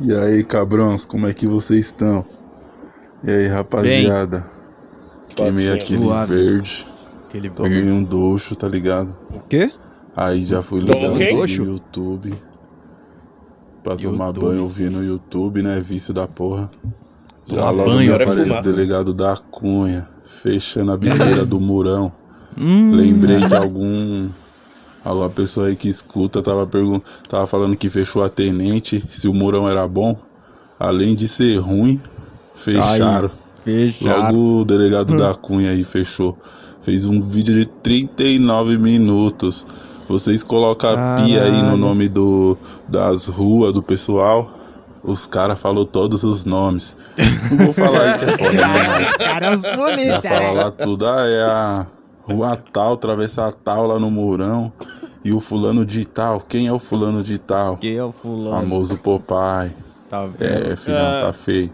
E aí, cabrões, como é que vocês estão? E aí, rapaziada? Queimei aquele Suave. verde, Aquele tomei verde. um doxo, tá ligado? O quê? Aí já fui quê? no? YouTube. Pra tomar YouTube. banho, ouvir no YouTube, né? Vício da porra. Já Tomar logo banho, me é aparece o delegado da Cunha, fechando a biqueira do murão. Hum, Lembrei de algum. Alguma pessoa aí que escuta tava, pergun tava falando que fechou a tenente, se o murão era bom. Além de ser ruim, fecharam. Fecharam. Logo o delegado da Cunha aí fechou. Fez um vídeo de 39 minutos. Vocês colocam a pia aí no nome do, das ruas do pessoal. Os caras falou todos os nomes. Não vou falar aí que é foda, né? Mas Caras bonitos, fala lá tudo. Ah, é a rua tal, travessa tal lá no Murão. E o fulano de tal. Quem é o fulano de tal? Que é o fulano. Famoso Popeye. Tá vendo? É, filhão, tá feio.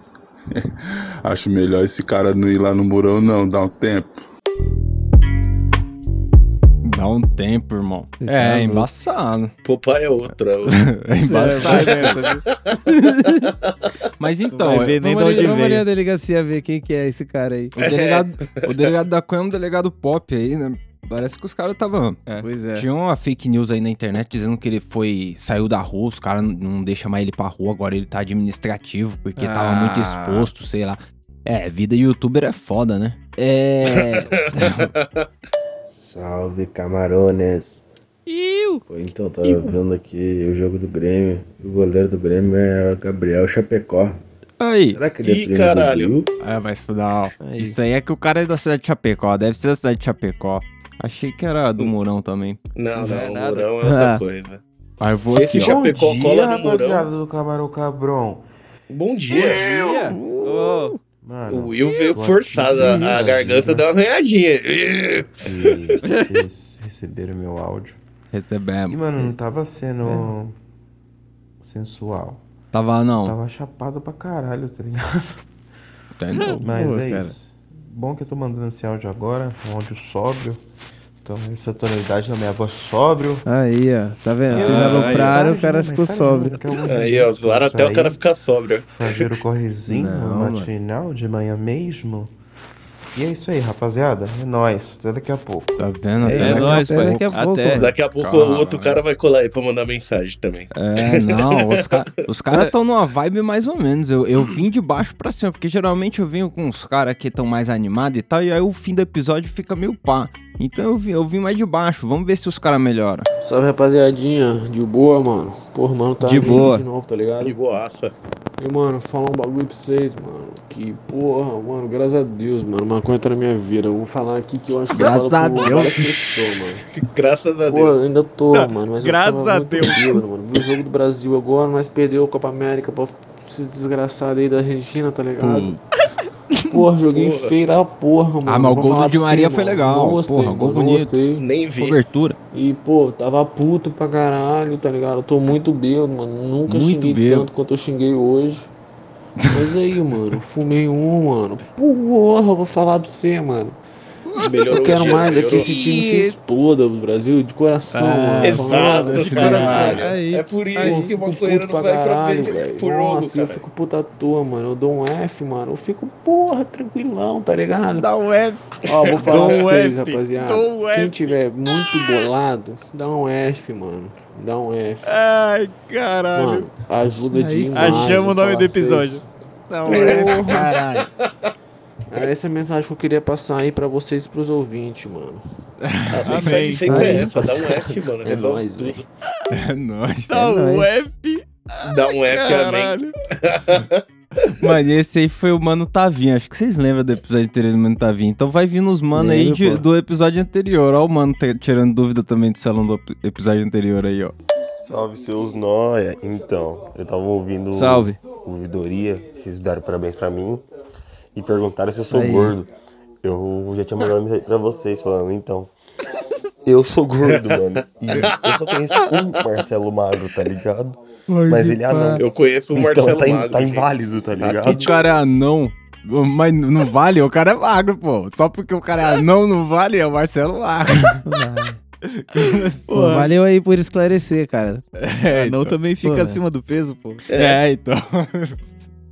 Acho melhor esse cara não ir lá no Murão, não, dá um tempo. Dá um tempo, irmão. Você tá É, embaçado. Papai é outro. é outro. É embaçado. Mas então, vai ver nem vamos ali- onde vamos ali- a delegacia ver quem que é esse cara aí. O delegado, o delegado da Cunha é um delegado pop aí, né? Parece que os caras estavam. Pois é. Tinha uma fake news aí na internet dizendo que ele foi. saiu da rua, os caras não- deixam mais ele pra rua, agora ele tá administrativo, porque tava Ah. muito exposto, sei lá. É, vida youtuber é foda, né? É. Salve camarones! Pô, então, tava vendo aqui o jogo do Grêmio. O goleiro do Grêmio é o Gabriel Chapecó. Aí. Será que ele é Ih, caralho. É, vai se fuder. Isso aí é que o cara é da cidade de Chapecó, deve ser da cidade de Chapecó. Achei que era do Murão também. Não, Não não, é o nada. Murão é outra Ah. coisa. Aí eu vou Esse aqui. Chapecó cola no Murão. do Camarão Cabrão. Bom dia. Ô, Mano, O Will veio forçado, a, a garganta deu uma arranhadinha. e vocês receberam meu áudio. E, Recebemos. mano, não tava sendo sensual. Tava não. Tava chapado pra caralho, tá ligado? Entendeu? Mas Pô, é cara. isso. Bom que eu tô mandando esse áudio agora, um áudio sóbrio. Então, essa tonalidade da minha voz sóbrio. Aí, ó. Tá vendo? Vocês Ah, alopraram, Tarde, o cara ficou tarde, sóbrio. Aí, ó, zoaram até o cara ficar sóbrio. Fazer o correzinho Não, no mano. matinal de manhã mesmo. E é isso aí, rapaziada. É nóis. Até daqui a pouco. Tá vendo? É Até daqui a nóis, pouco. pai. Daqui a pouco, Até. Daqui a pouco o outro cara vai colar aí pra mandar mensagem também. É, não, os, ca os caras estão numa vibe mais ou menos. Eu, eu vim de baixo pra cima, porque geralmente eu venho com os caras que estão mais animados e tal, e aí o fim do episódio fica meio pá. Então eu vim, eu vim mais de baixo. Vamos ver se os caras melhoram. Salve rapaziadinha, de boa, mano. Porra, mano, tá De boa. de novo, tá ligado? De boaça. E, mano, falar um bagulho pra vocês, mano. Que, porra, mano, graças a Deus, mano, maconha tá na minha vida. Eu vou falar aqui que eu acho que Graças eu falo a Deus. pessoas, mano. Graças a Pô, Deus. eu ainda tô, mano, mas Graças a Deus. bêbado, mano. Vi o jogo do Brasil agora, mas perdeu a Copa América pra esse desgraçado aí da Argentina, tá ligado? Porra, joguei Porra. feio da porra, mano. Ah, mas o gol do Di Maria foi mano. legal. Não gostei, Porra, gol bonito. gostei. Nem vi. Cobertura. E, pô, tava puto pra caralho, tá ligado? Eu tô muito bêbado, mano. Nunca Muito xinguei bêbado. tanto quanto eu xinguei hoje. Mas aí, mano, fumei um, mano. Porra, eu vou falar pra você, mano. Melhorou Eu quero mais é que esse time se exploda, do Brasil, de coração, Ah, mano. Exato. Aí, É por isso Aí, que maconheiro puto não pra vai pra caralho, velho. por Nossa, jogo, eu fico puta à toa, mano. Eu dou um F, mano. Eu fico, porra, tranquilão, tá ligado? Dá um F. Ó, vou falar pra um vocês, F, rapaziada. um Quem F. tiver muito bolado, dá um F, mano. Dá um F. Ai, caralho. Mano, ajuda Aí demais. Achamos o nome do pra episódio. Dá um F, Porra. caralho. Era essa a mensagem que eu queria passar aí pra vocês e pros ouvintes, mano. A Amém. mensagem sempre é essa, dá um F, mano. É Resolve nóis, tudo. É nóis. Dá um nóis. F, Dá um F, amém. caralho. Mano, e esse aí foi o Mano Tavinho. Acho que vocês lembram do episódio anterior do Mano Tavinho. Então vai vir nos mano aí de- do episódio anterior. Ó, o Mano tirando dúvida também do salão do ep- episódio anterior aí, ó. Salve seus nóia. Então, eu tava ouvindo Salve. Ouvidoria, vocês deram parabéns pra mim e perguntaram se eu sou Aí. gordo. Eu já tinha mandado mensagem pra vocês falando, então. Eu sou gordo, mano. E eu só conheço um Marcelo Magro, tá ligado? Mas ele é anão. Eu conheço o Então Marcelo tá, in- Magro, tá inválido, tá O ligado? cara é anão. Mas não vale, o cara é magro, pô. Só porque o cara é anão não vale, é o Marcelo Magro. Pô, valeu aí por esclarecer, cara. É, não então. também fica Pô, acima do peso, pô. É, então.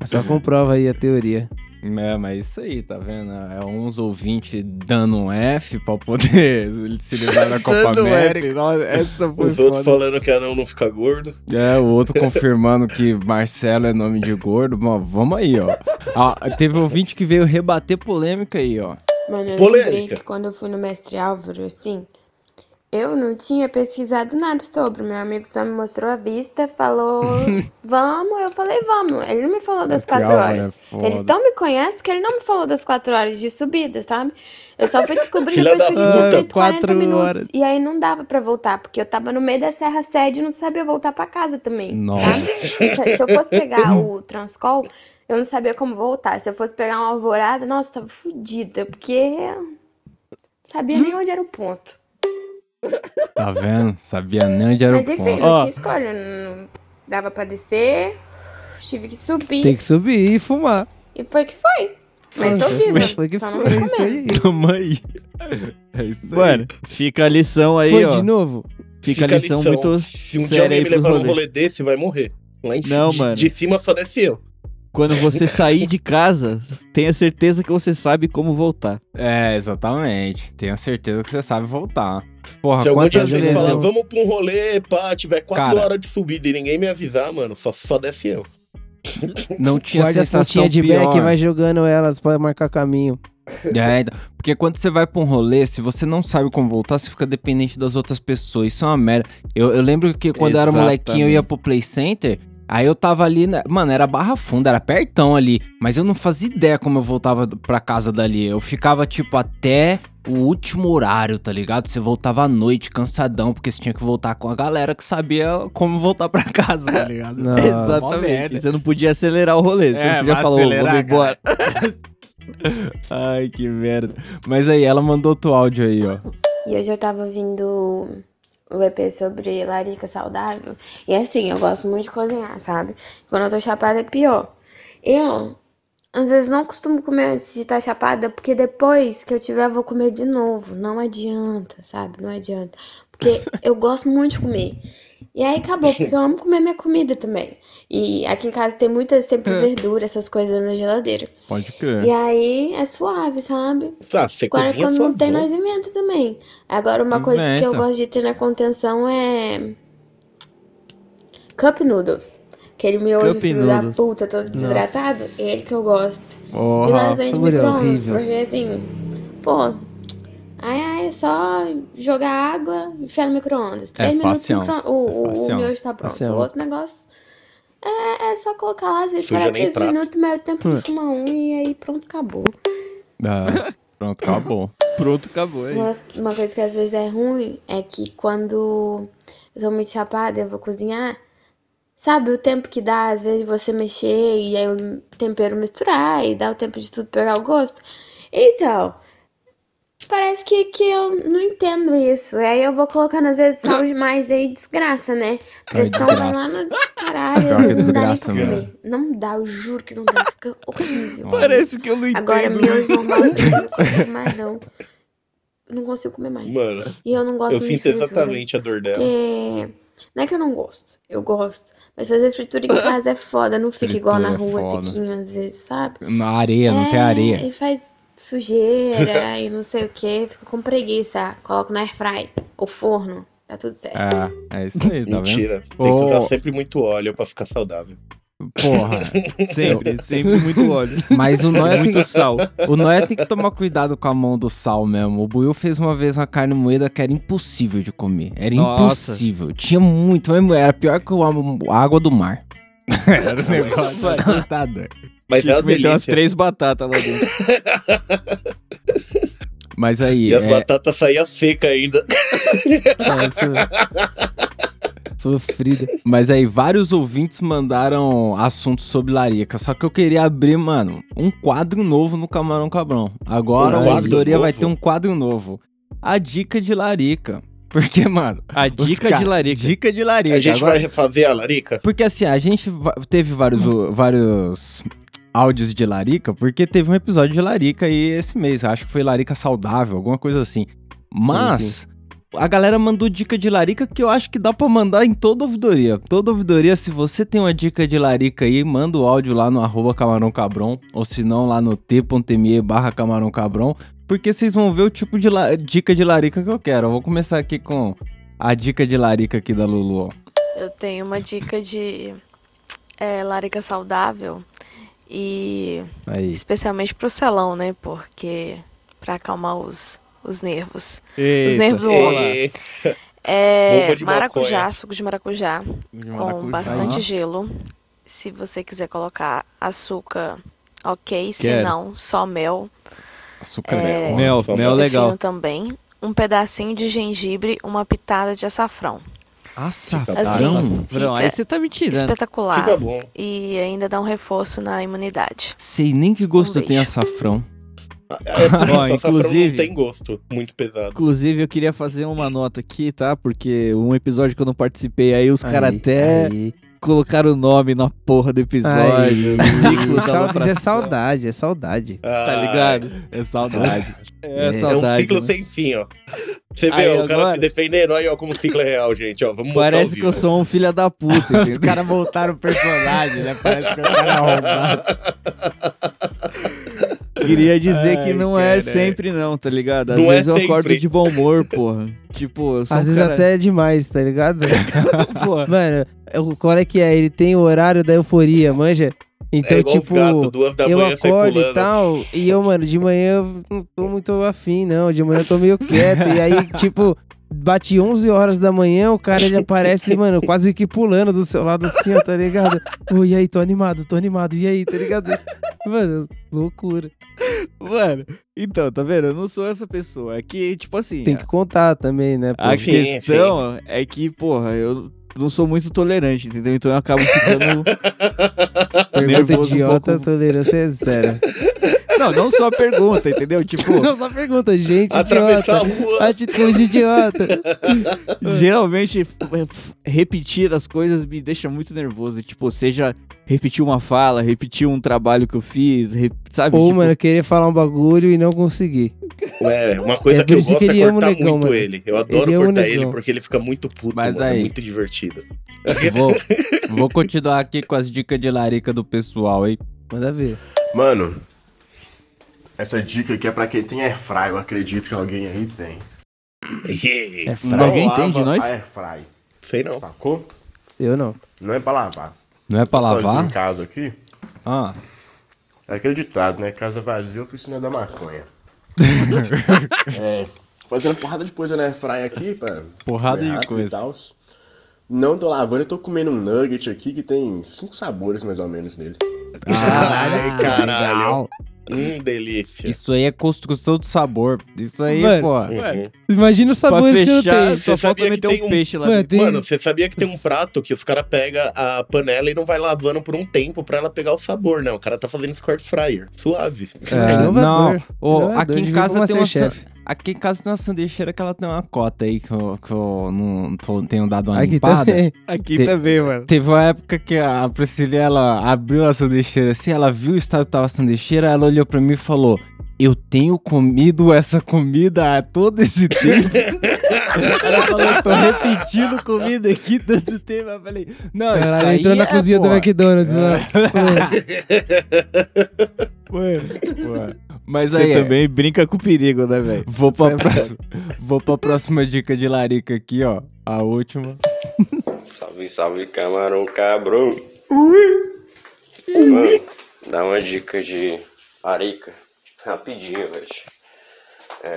Só comprova aí a teoria. É, mas isso aí, tá vendo? É uns ouvintes dando um F pra poder se livrar da Copa Dando América. F, nossa, essa foi Os outros falando que anão não fica gordo. É, o outro confirmando que Marcelo é nome de gordo. Bom, vamos aí, ó. Ah, teve ouvinte que veio rebater polêmica aí, ó. Mano, eu Polêmica. lembrei que quando eu fui no Mestre Álvaro, assim, eu não tinha pesquisado nada sobre. Meu amigo só me mostrou a vista, falou, vamos, eu falei, vamos. Ele não me falou das Mestre quatro Álvaro horas. é. Ele tão me conhece que ele não me falou das quatro horas de subida, sabe? Eu só fui descobrir depois que eu tinha feito 40 Quatro minutos. horas. E aí não dava pra voltar, porque eu tava no meio da Serra Sede e não sabia voltar pra casa também. Nossa. Sabe? Se se eu fosse pegar o Transcol, eu não sabia como voltar. Se eu fosse pegar uma alvorada, nossa, tava fodida, porque não sabia nem onde era o ponto. Tá vendo? Sabia nem onde era Mas o enfim, ponto. não Ó. tinha escolha. Não dava pra descer, tive que subir. Tem que subir e fumar. E foi que foi. Mas tô viva. Foi que só foi, não me aí. Tamo aí. É isso aí. Mano, fica a lição aí, Foi ó. de novo? Fica, a lição, muito Se um dia alguém me levar num rolê. desse, vai morrer. Lá em Não, cima. mano. De cima só desce eu. Quando você sair de casa, tenha certeza que você sabe como voltar. É, exatamente. Tenha certeza que você sabe voltar. Porra, Se algum dia vezes falar, eu... vamos pra um rolê, pá, tiver quatro Cara. horas de subida e ninguém me avisar, mano, só, só desce eu. não tinha Guarda sensação pontinhas de pior. back e vai jogando elas pra marcar caminho. É, então, porque quando você vai pra um rolê, se você não sabe como voltar, você fica dependente das outras pessoas. Isso é uma merda. Eu, eu lembro que quando eu era molequinho, eu ia pro Play Center. Aí eu tava ali, na- mano, era Barra Funda, era pertão ali. Mas eu não fazia ideia como eu voltava pra casa dali. Eu ficava, tipo, até o último horário, tá ligado? Você voltava à noite, cansadão, porque você tinha que voltar com a galera que sabia como voltar pra casa, tá ligado? Nossa. Exatamente. Você não podia acelerar o rolê. Você É, não podia falar, ô, vamos embora. Ai, que merda. Mas aí, ela mandou outro áudio aí, ó. E hoje eu tava vindo o EP sobre larica saudável. E assim, eu gosto muito de cozinhar, sabe? Quando eu tô chapada é pior. Eu, às vezes, não costumo comer antes de estar chapada, porque depois que eu tiver, eu vou comer de novo. Não adianta, sabe? Não adianta. Porque eu gosto muito de comer. E aí acabou, porque eu amo comer minha comida também. E aqui em casa tem muitas, sempre verdura, essas coisas na geladeira. Pode crer. E aí é suave, sabe? Ah, você Agora, cozinha quando não tem, avó. nós inventa também. Agora, uma coisa que eu Inventa. gosto de ter na contenção é. Cup Noodles. Aquele miojo Cup filho da noodles. puta, todo desidratado. Nossa. É ele que eu gosto. E Porra. lasanha de bagulho micro-ondas. horrível. Porque assim, pô. Ai, ai, é só jogar água e enfiar no micro-ondas. Três minutos facião. micro- o, o, o facião. miojo tá pronto. Facião. O outro negócio é, é só colocar lá, às vezes, para nem 15 prato. minutos, meio tempo Hum. de fumar um e aí pronto, acabou. Ah, pronto, acabou. Pronto, acabou. É isso. Uma, uma coisa que às vezes é ruim é que quando eu sou muito chapada e eu vou cozinhar, sabe o tempo que dá, às vezes, você mexer e aí o tempero misturar e dá o tempo de tudo pegar o gosto. Então, parece que, que eu não entendo isso. E aí eu vou colocando, às vezes, sal demais, aí desgraça, né? Pressão vai lá no caralho, Pior que não dá nem desgraça pra comer. Não dá, eu juro que não dá, fica horrível. Parece que eu não Agora, entendo meu isso. não consigo mais, não. Não consigo comer mais. Mano, E eu não gosto eu sinto fritura, exatamente a dor dela. Porque não é que eu não gosto, eu gosto. Mas fazer fritura em casa é foda, não fica igual na Fritura é rua, foda. sequinho às vezes, sabe? Na areia, não tem É, areia. E faz sujeira e não sei o que, fico com preguiça. Coloco na airfry, ou forno, tá tudo certo. É, é isso aí, tá vendo? Mentira. Tem que usar sempre muito óleo pra ficar saudável. Porra. Sempre, sempre muito óleo. Mas o Noia, tem, Muito sal. o Noia tem que tomar cuidado com a mão do sal mesmo. O Buiu fez uma vez uma carne moída que era impossível de comer. Era Nossa. impossível. Tinha muito, era pior que o- a água do mar. era um negócio assustador. Mas Tinha é que uma meter umas três batatas lá dentro. Mas aí, E as é, batatas saíam secas ainda. Essa... Sofrida. mas aí vários ouvintes mandaram assuntos sobre larica. Só que eu queria abrir, mano, um quadro novo no Camarão Cabrão. Agora Um a quadro ouvidoria vai novo? ter um quadro novo. A dica de larica. Porque, mano, A dica ca- de larica. Dica de larica. A gente Agora- vai refazer a larica? Porque assim, a gente teve vários, vários áudios de Larica, porque teve um episódio de Larica aí esse mês. Acho que foi Larica Saudável, alguma coisa assim. Mas a galera mandou dica de larica que eu acho que dá pra mandar em toda ouvidoria. Toda ouvidoria, se você tem uma dica de larica aí, manda o áudio lá no arroba camarão cabron, ou se não lá no t.me barra camarão cabron, porque vocês vão ver o tipo de la- dica de larica que eu quero. Eu vou começar aqui com a dica de larica aqui da Lulu, ó. Eu tenho uma dica de é, larica saudável e Aí. especialmente pro salão, né? Porque pra acalmar os, os nervos. os Eita, nervos do homem. É de maracujá, maconha. suco de maracujá, com bastante gelo. Se você quiser colocar açúcar, ok. Se Quero. não, só mel. Açúcar É, Mel, Vamos mel Fica legal. fino também. Um pedacinho de gengibre, uma pitada de açafrão. Açafrão? Assim, Brão, aí você tá me tirando. espetacular. Fica bom. E ainda dá um reforço na imunidade. Sei nem que gosto Um tem açafrão. É por isso, inclusive- não tem gosto muito pesado. Inclusive, eu queria fazer uma nota aqui, tá? Porque um episódio que eu não participei aí, os caras até aí. Colocaram o nome na porra do episódio. Sau- Isso é saudade, é saudade. Tá Ah, ligado? É saudade. É, É É saudade. um ciclo né? sem fim, ó. Você vê, ó, o cara agora- se defendendo, aí, ó, como o ciclo é real, gente, ó. Vamos Parece que eu sou um filho da puta, Os caras voltaram o personagem, né? Parece que o cara é arrombado. Queria dizer Ai, que não é cara. sempre não, tá ligado? Às Não é vezes eu acordo de bom humor, porra. Tipo, eu sou Às um vezes cara... até é demais, tá ligado? porra. Mano, eu- qual é que é? Ele tem o horário da euforia, manja? Então, é igual tipo, gatos, eu acordo e tal, e eu, mano, de manhã eu não tô muito afim, não. De manhã eu tô meio quieto. e aí, tipo, bate 11 horas da manhã, o cara ele aparece, mano, quase que pulando do seu lado assim, ó, tá ligado? Ô, e aí, tô animado, tô animado, e aí, tá ligado? Mano, loucura. Mano, então, tá vendo? Eu não sou essa pessoa. É que, tipo assim, Tem que contar também, né? pô? a Sim, questão é que, porra, eu não sou muito tolerante, entendeu? Então eu acabo ficando. Pergunta nervoso um idiota, pouco. tolerância é zero. Não, não só pergunta, entendeu? Tipo, Não, só pergunta, gente, Atravessar idiota. a rua. Atitude idiota. geralmente repetir as coisas me deixa muito nervoso. Tipo, seja repetir uma fala, repetir um trabalho que eu fiz, sabe? Ou, Tipo, mano, querer falar um bagulho e não conseguir. É, uma coisa É que eu gosto que ele é o cortar negão, muito mano. ele. Eu adoro Ele o cortar negão. ele porque ele fica muito puto, Mas mano. É aí- muito divertido. Vou, vou continuar aqui com as dicas de larica do pessoal aí. Manda ver. Mano, essa dica aqui é pra quem tem airfry, eu acredito que alguém aí tem. É fraco. Alguém Lava entende nós? Airfry, Sei não. sacou? Eu não. Não é pra lavar. Não é pra lavar? em casa aqui, Ah, é aquele ditado, né? Casa vazia, oficina da maconha. é, fazendo porrada de coisa na Airfry aqui, pra... porrada de rápido e coisa. tals. Não tô lavando, eu tô comendo um nugget aqui que tem cinco sabores mais ou menos nele. Caralho. legal. Hum, delícia. Isso aí é construção de sabor. Isso aí, Mano, pô. Uhum. Imagina os sabores que eu fechar, tenho. só falta meter tem um peixe lá Mano, dentro. tem- Mano, você sabia que tem um prato que os caras pegam a panela e não vai lavando por um tempo pra ela pegar o sabor, né? O cara tá fazendo squart fryer. Suave. É, Inovador. não, Ô, Inovador, aqui em casa tem uma Masterchef. Aqui em casa tem uma sanduicheira que ela tem uma cota aí que eu, que eu não tô- tenho dado uma Aqui limpada. também. Aqui Te- também, mano. Teve uma época que a Priscila, ela abriu a sanduicheira assim, ela viu o estado que tava a sanduicheira, ela olhou pra mim e falou, eu tenho comido essa comida há todo esse tempo. ela falou, eu tô repetindo comida aqui tanto tempo. Eu falei, não, isso Caralho, aí entrou na é, cozinha do. McDonald's lá. Pô, Mas Você aí, é, também brinca com perigo, né, velho? Vou pra, próxima, vou pra próxima dica de larica aqui, ó. A última. Salve, salve, camarão cabrão. Mano, dá uma dica de arica. Rapidinho, velho.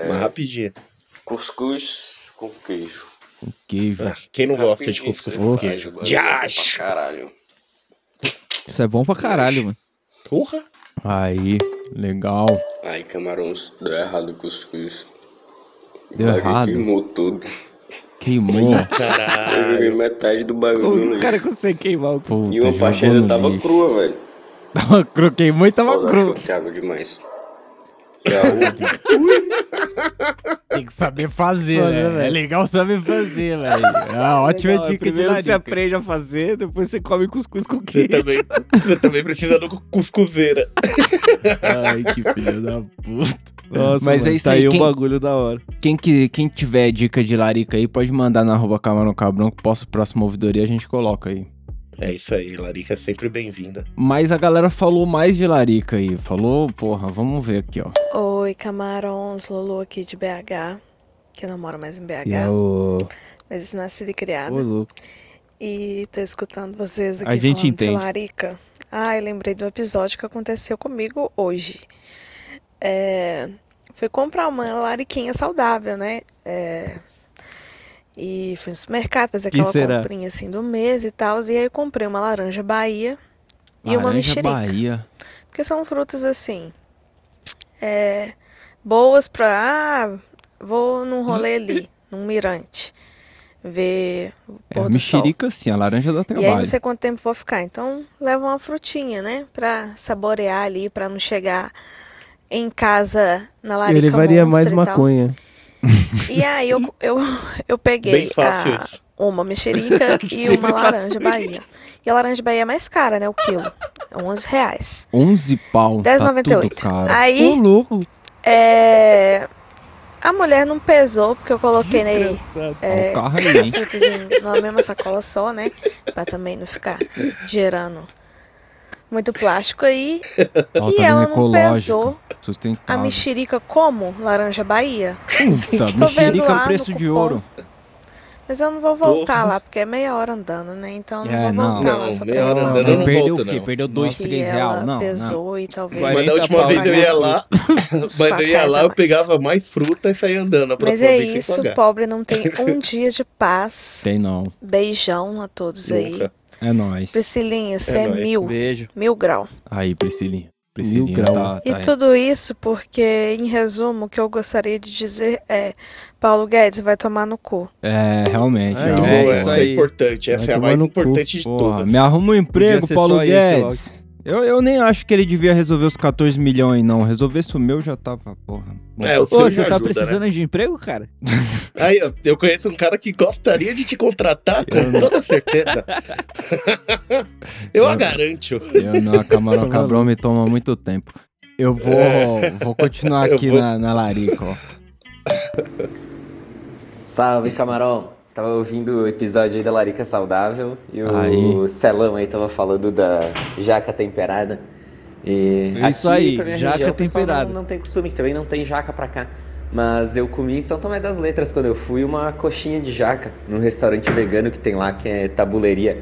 Mas rapidinho. Cuscuz com queijo. Queijo. Ah, Quem não gosta de Rapidinho, cuscuz com queijo? bagulho De bom pra acho. Caralho. Isso é bom pra caralho, mano. Porra. Aí, legal. Aí, camarões, deu errado o cuscuz. Deu O bagulho errado? Queimou tudo. Queimou. Eu joguei Caralho. metade do bagulho O cara lixo. consegue queimar o Puta, E uma parte ainda tava lixo. crua, velho. Tava cru, queimou e tava Pô, cru. acho que eu cago demais. Outra, Tem que saber fazer, Foda, né? velho. É legal saber fazer, velho. É uma ótima Legal, dica de Primeiro você aprende a fazer, depois você come cuscuz com Você queijo. também, você também precisa do cuscuzeira. Ai, que filho da puta. Nossa, Mas mano, é isso tá aí, aí um quem- bagulho da hora. Quem, que, quem tiver dica de larica aí, pode mandar na arroba Camarão Cabrão, que posso próxima ouvidoria a gente coloca aí. É isso aí, Larica é sempre bem-vinda. Mas a galera falou mais de larica aí. Falou, porra, vamos ver aqui, ó. Oi, camarões, Lulu aqui de BH, que eu não moro mais em BH, E é mas nascida e criada. Ô, louco. E tô escutando vocês aqui A gente falando entende. de larica. Ah, eu lembrei do episódio que aconteceu comigo hoje. É, fui comprar uma lariquinha saudável, né? É, e fui no supermercado fazer Que aquela será? comprinha assim do mês e tal. E aí eu comprei uma laranja Bahia e uma Laranja mexerica. Bahia. Porque são frutas assim. é, boas pra. Ah, vou num rolê ali, num mirante. Ver o É, pôr a do sol. mexerica sim, a laranja dá E aí trabalho. não sei quanto tempo vou ficar. Então leva uma frutinha, né? Pra saborear ali, pra não chegar em casa na larica Eu levaria mais e tal. E aí eu, eu, eu peguei a- isso. uma mexerica e uma laranja Bahia. E a laranja Bahia é mais cara, né? O quilo. É 11 reais. 11 pau, tá tudo 10,98. caro. Aí, Ô, louco. é... A mulher não pesou, porque eu coloquei nele é, aí, numa mesma sacola só, né? Pra também não ficar gerando muito plástico aí. E tá ela não ecológico, pesou a mexerica como laranja Bahia. Puta, mexerica é no preço de ouro. Mas eu não vou voltar Porra. lá, porque é meia hora andando, né? Então eu É, não não. vou voltar lá Não, só meia hora andando eu não Perdeu volto, o quê? não. Perdeu 2, que 3 real? ela Não, não. pesou e talvez... Mas da 40 última vez eu ia lá, mas eu ia reais lá, a eu pegava mais fruta e saía andando. A Mas é isso, pagar. pobre não tem um dia de paz. Tem não. Beijão a todos aí. Nunca. É nóis. Priscilinha, você é, nóis. mil, Beijo. mil grau. Aí, Priscilinha. Priscilinha grau. tá, E tá tudo isso porque, em resumo, o que eu gostaria de dizer é: Paulo Guedes vai tomar no cu. É, realmente. Aí, ó. Boa, É, isso essa aí. é importante. Essa Vai é a mais no cu. importante de Porra, todas. me arruma um emprego, Paulo só isso Guedes. Eu, eu nem acho que ele devia resolver os 14 milhões, não. Resolvesse o meu já tava, porra. É, o Ô, você tá ajuda, precisando né? de emprego, cara? Aí, eu, eu conheço um cara que gostaria de te contratar com toda certeza. eu a garanto. Eu não, a Camarão Cabrão me toma muito tempo. Eu vou, vou continuar Eu aqui vou- na, na larica, ó. Salve, camarão. Tava ouvindo o episódio aí da Larica Saudável e o Aí. Celão aí tava falando da jaca temperada. E É isso aqui, aí, jaca região, temperada. Não, não tem costume, também não tem jaca pra cá. Mas eu comi em São Tomé das Letras quando eu fui uma coxinha de jaca num restaurante vegano que tem lá, que é tabuleria.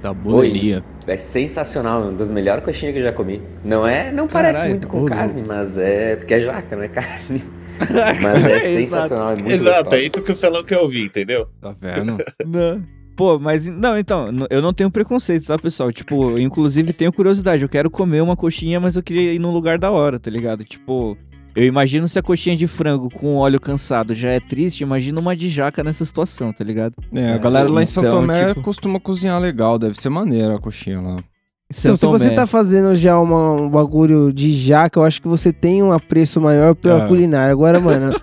Tabuleiria. É sensacional, uma das melhores coxinhas que eu já comi. Não é, não parece muito com carne, mas é porque é jaca, não é carne. Mas é sensacional, é muito Exato, gostoso. é isso que o Celão quer ouvir, entendeu? Tá vendo? Não. Pô, mas não, então, eu não tenho preconceito, tá, pessoal? Tipo, eu, inclusive tenho curiosidade. Eu quero comer uma coxinha, mas eu queria ir num lugar da hora, tá ligado? Tipo, eu imagino se a coxinha de frango com óleo cansado já é triste, imagina uma de jaca nessa situação, tá ligado? É, a galera lá em São Então, Tomé tipo- costuma cozinhar legal, deve ser maneiro a coxinha lá. Então, se você tá fazendo já uma- um bagulho de jaca, eu acho que você tem um apreço maior pela É. culinária. Agora, mano,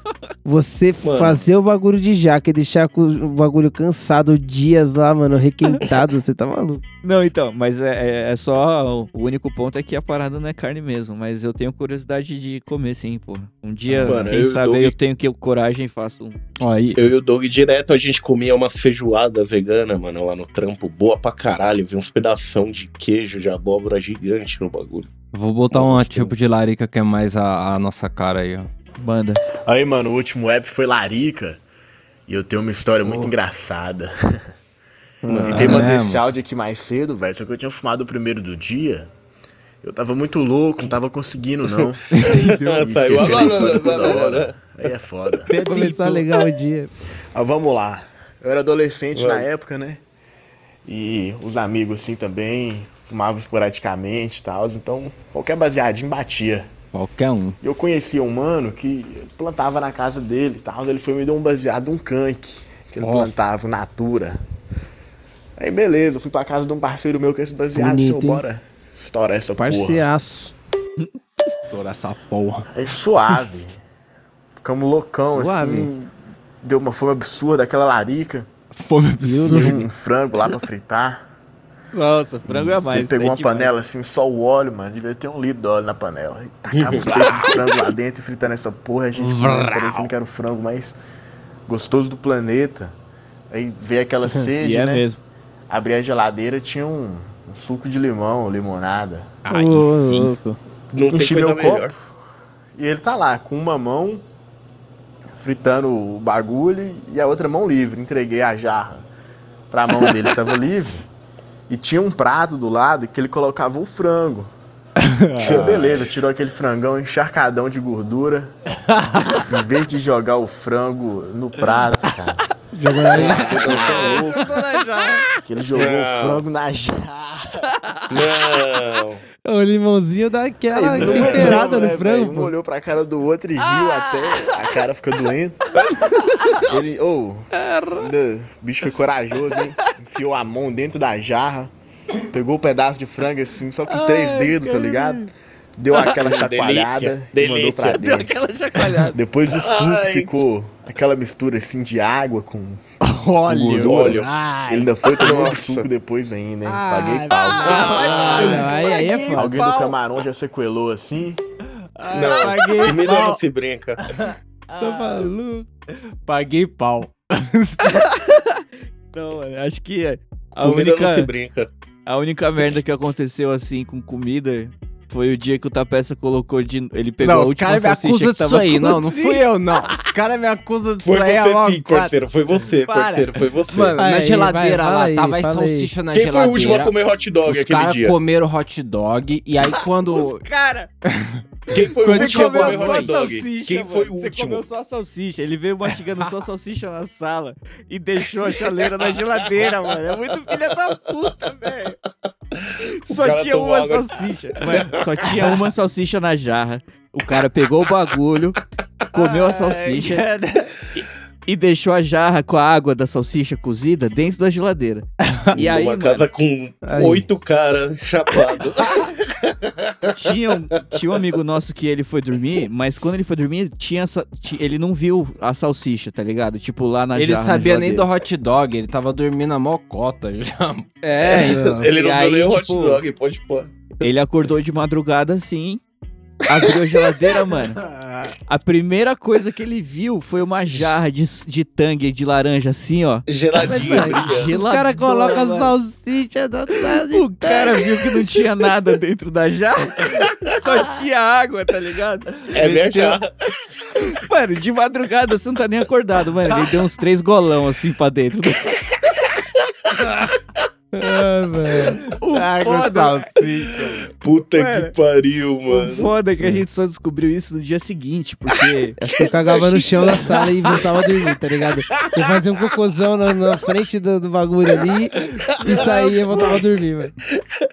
você Mano. fazer o bagulho de jaca e deixar com o bagulho cansado dias lá, mano, requentado, você tá maluco. Não, então, mas é, é- é só. O único ponto é que a parada não é carne mesmo. Mas eu tenho curiosidade de comer sim, porra. Um dia, Mano, quem eu sabe dou- aí eu tenho que coragem e faço um. Ó, aí, Eu e o Doug direto a gente comia uma feijoada vegana, mano, lá no trampo, boa pra caralho. Vi uns pedação de queijo de abóbora gigante no bagulho. vou botar um Nossa. tipo de larica que é mais a, a nossa cara aí, ó. Banda. Aí, mano, o último app foi Larica. E eu tenho uma história muito engraçada. Mano, Tentei é mandar mesmo? esse áudio aqui mais cedo, velho. Só que eu tinha fumado o primeiro do dia. Eu tava muito louco, não tava conseguindo, não. Ah, Me saiu. toda hora. Aí é foda. Pra começar legal o dia. Mas vamos lá. Eu era adolescente Vai. na época, né? E os amigos assim também fumavam esporadicamente e tal. Então qualquer baseadinho batia. Qualquer um. Eu conhecia um mano que plantava na casa dele e tal. Ele foi e me deu um baseado, um canque. Que ele Ó. plantava, Natura. Aí beleza, eu fui pra casa de um parceiro meu com esse baseado. Bonito, bora estourar essa porra. Parceiraço. Toda essa porra. Aí suave. Ficamos loucão, Suave. assim. Deu uma fome absurda, aquela larica. Fome Tinha um frango lá pra fritar. Nossa, frango é mais. Ele pegou é uma demais. panela assim, só o óleo, mano. Devia ter um litro de óleo na panela. E tacava de frango lá dentro e fritando essa porra. A gente parecendo que era o frango mais gostoso do planeta. Aí veio aquela sede, E é né? mesmo. Abri a geladeira, tinha um, um suco de limão, limonada. Aí Ô, sim. louco. Não tem Enchi coisa meu copo. melhor. E ele tá lá, com uma mão fritando o bagulho e a outra mão livre. Entreguei a jarra pra mão dele tava livre. E tinha um prato do lado que ele colocava o frango. Aí, beleza, tirou aquele frangão encharcadão de gordura. em vez de jogar o frango no prato, cara. Jogou na Você tá tão louco que ele jogou Não. o frango na jarra. Não. O limãozinho dá aquela Aí, temperada no né, frango, velho? Um olhou pra cara do outro e riu até. A cara fica doendo. Ele, ô, ainda- o bicho foi corajoso, hein? Enfiou a mão dentro da jarra, pegou o pedaço de frango assim, só com três dedos, tá ligado? Deu aquela chacoalhada Delícia, e mandou pra delícia. dentro. Aquela chacoalhada. Depois o suco Ai. ficou aquela mistura assim de água com Olha, gordura. óleo. Ele ainda foi tomando Nossa. suco depois ainda, hein? Paguei pau. Ah, não, aí, aí é foda. Alguém do camarão já sequelou assim. Não, paguei comida pau. não se brinca. Tô maluco. Paguei pau. Não, mano, acho que é a comida única, não se brinca. a única merda que aconteceu assim com comida foi o dia que o Tapeça colocou de. Ele pegou não, a os última caras me salsicha acusam que disso tava aí. Não, não fui eu, não. Os caras me acusam disso Foi aí. há você sim, parceiro. Foi você, Para. parceiro. Foi você. Mano, na Aí, geladeira vai, lá, aí, tava aí. salsicha na Quem foi o geladeira. último a comer hot dog Os aquele caras dia? comeram hot dog e aí quando... Cara, Quem foi o Quando você último a comeu comer só hot dog? salsicha. Quem foi o mano. Você último? comeu só a salsicha. Ele veio mastigando só a salsicha na sala e deixou a chaleira na geladeira, mano. É muito filha da puta, velho. Só tinha uma água. salsicha. Mano, só tinha uma salsicha na jarra. O cara pegou o bagulho, comeu a salsicha e, e deixou a jarra com a água da salsicha cozida dentro da geladeira. E aí, Numa mano, casa com oito caras chapados. tinha, um, tinha um amigo nosso que ele foi dormir, mas quando ele foi dormir, tinha ele não viu a salsicha, tá ligado? Tipo, lá na Ele jarra, na sabia nem do hot dog, ele tava dormindo a mocota já. É, então. Ele não viu aí, nem o hot tipo, dog, pode pôr. Ele acordou de madrugada assim, abriu a geladeira, mano. A primeira coisa que ele viu foi uma jarra de, de tangue de laranja, assim, ó. Geladinha, brilhando. Os Geladona, caras colocam salsicha da O cara viu que não tinha nada dentro da jarra, só tinha água, tá ligado? É minha Meteu- jarra. Mano, de madrugada você não tá nem acordado, mano. Ele deu uns três golão assim pra dentro. Ah, velho. O Água foda, salsicha. Puta Mano, que pariu, o mano. foda é que a gente só descobriu isso no dia seguinte, porque Acho que eu cagava no chão da sala e voltava a dormir, tá ligado? Eu fazia um cocôzão na, na frente do, do bagulho ali e saía e voltava a dormir, mano.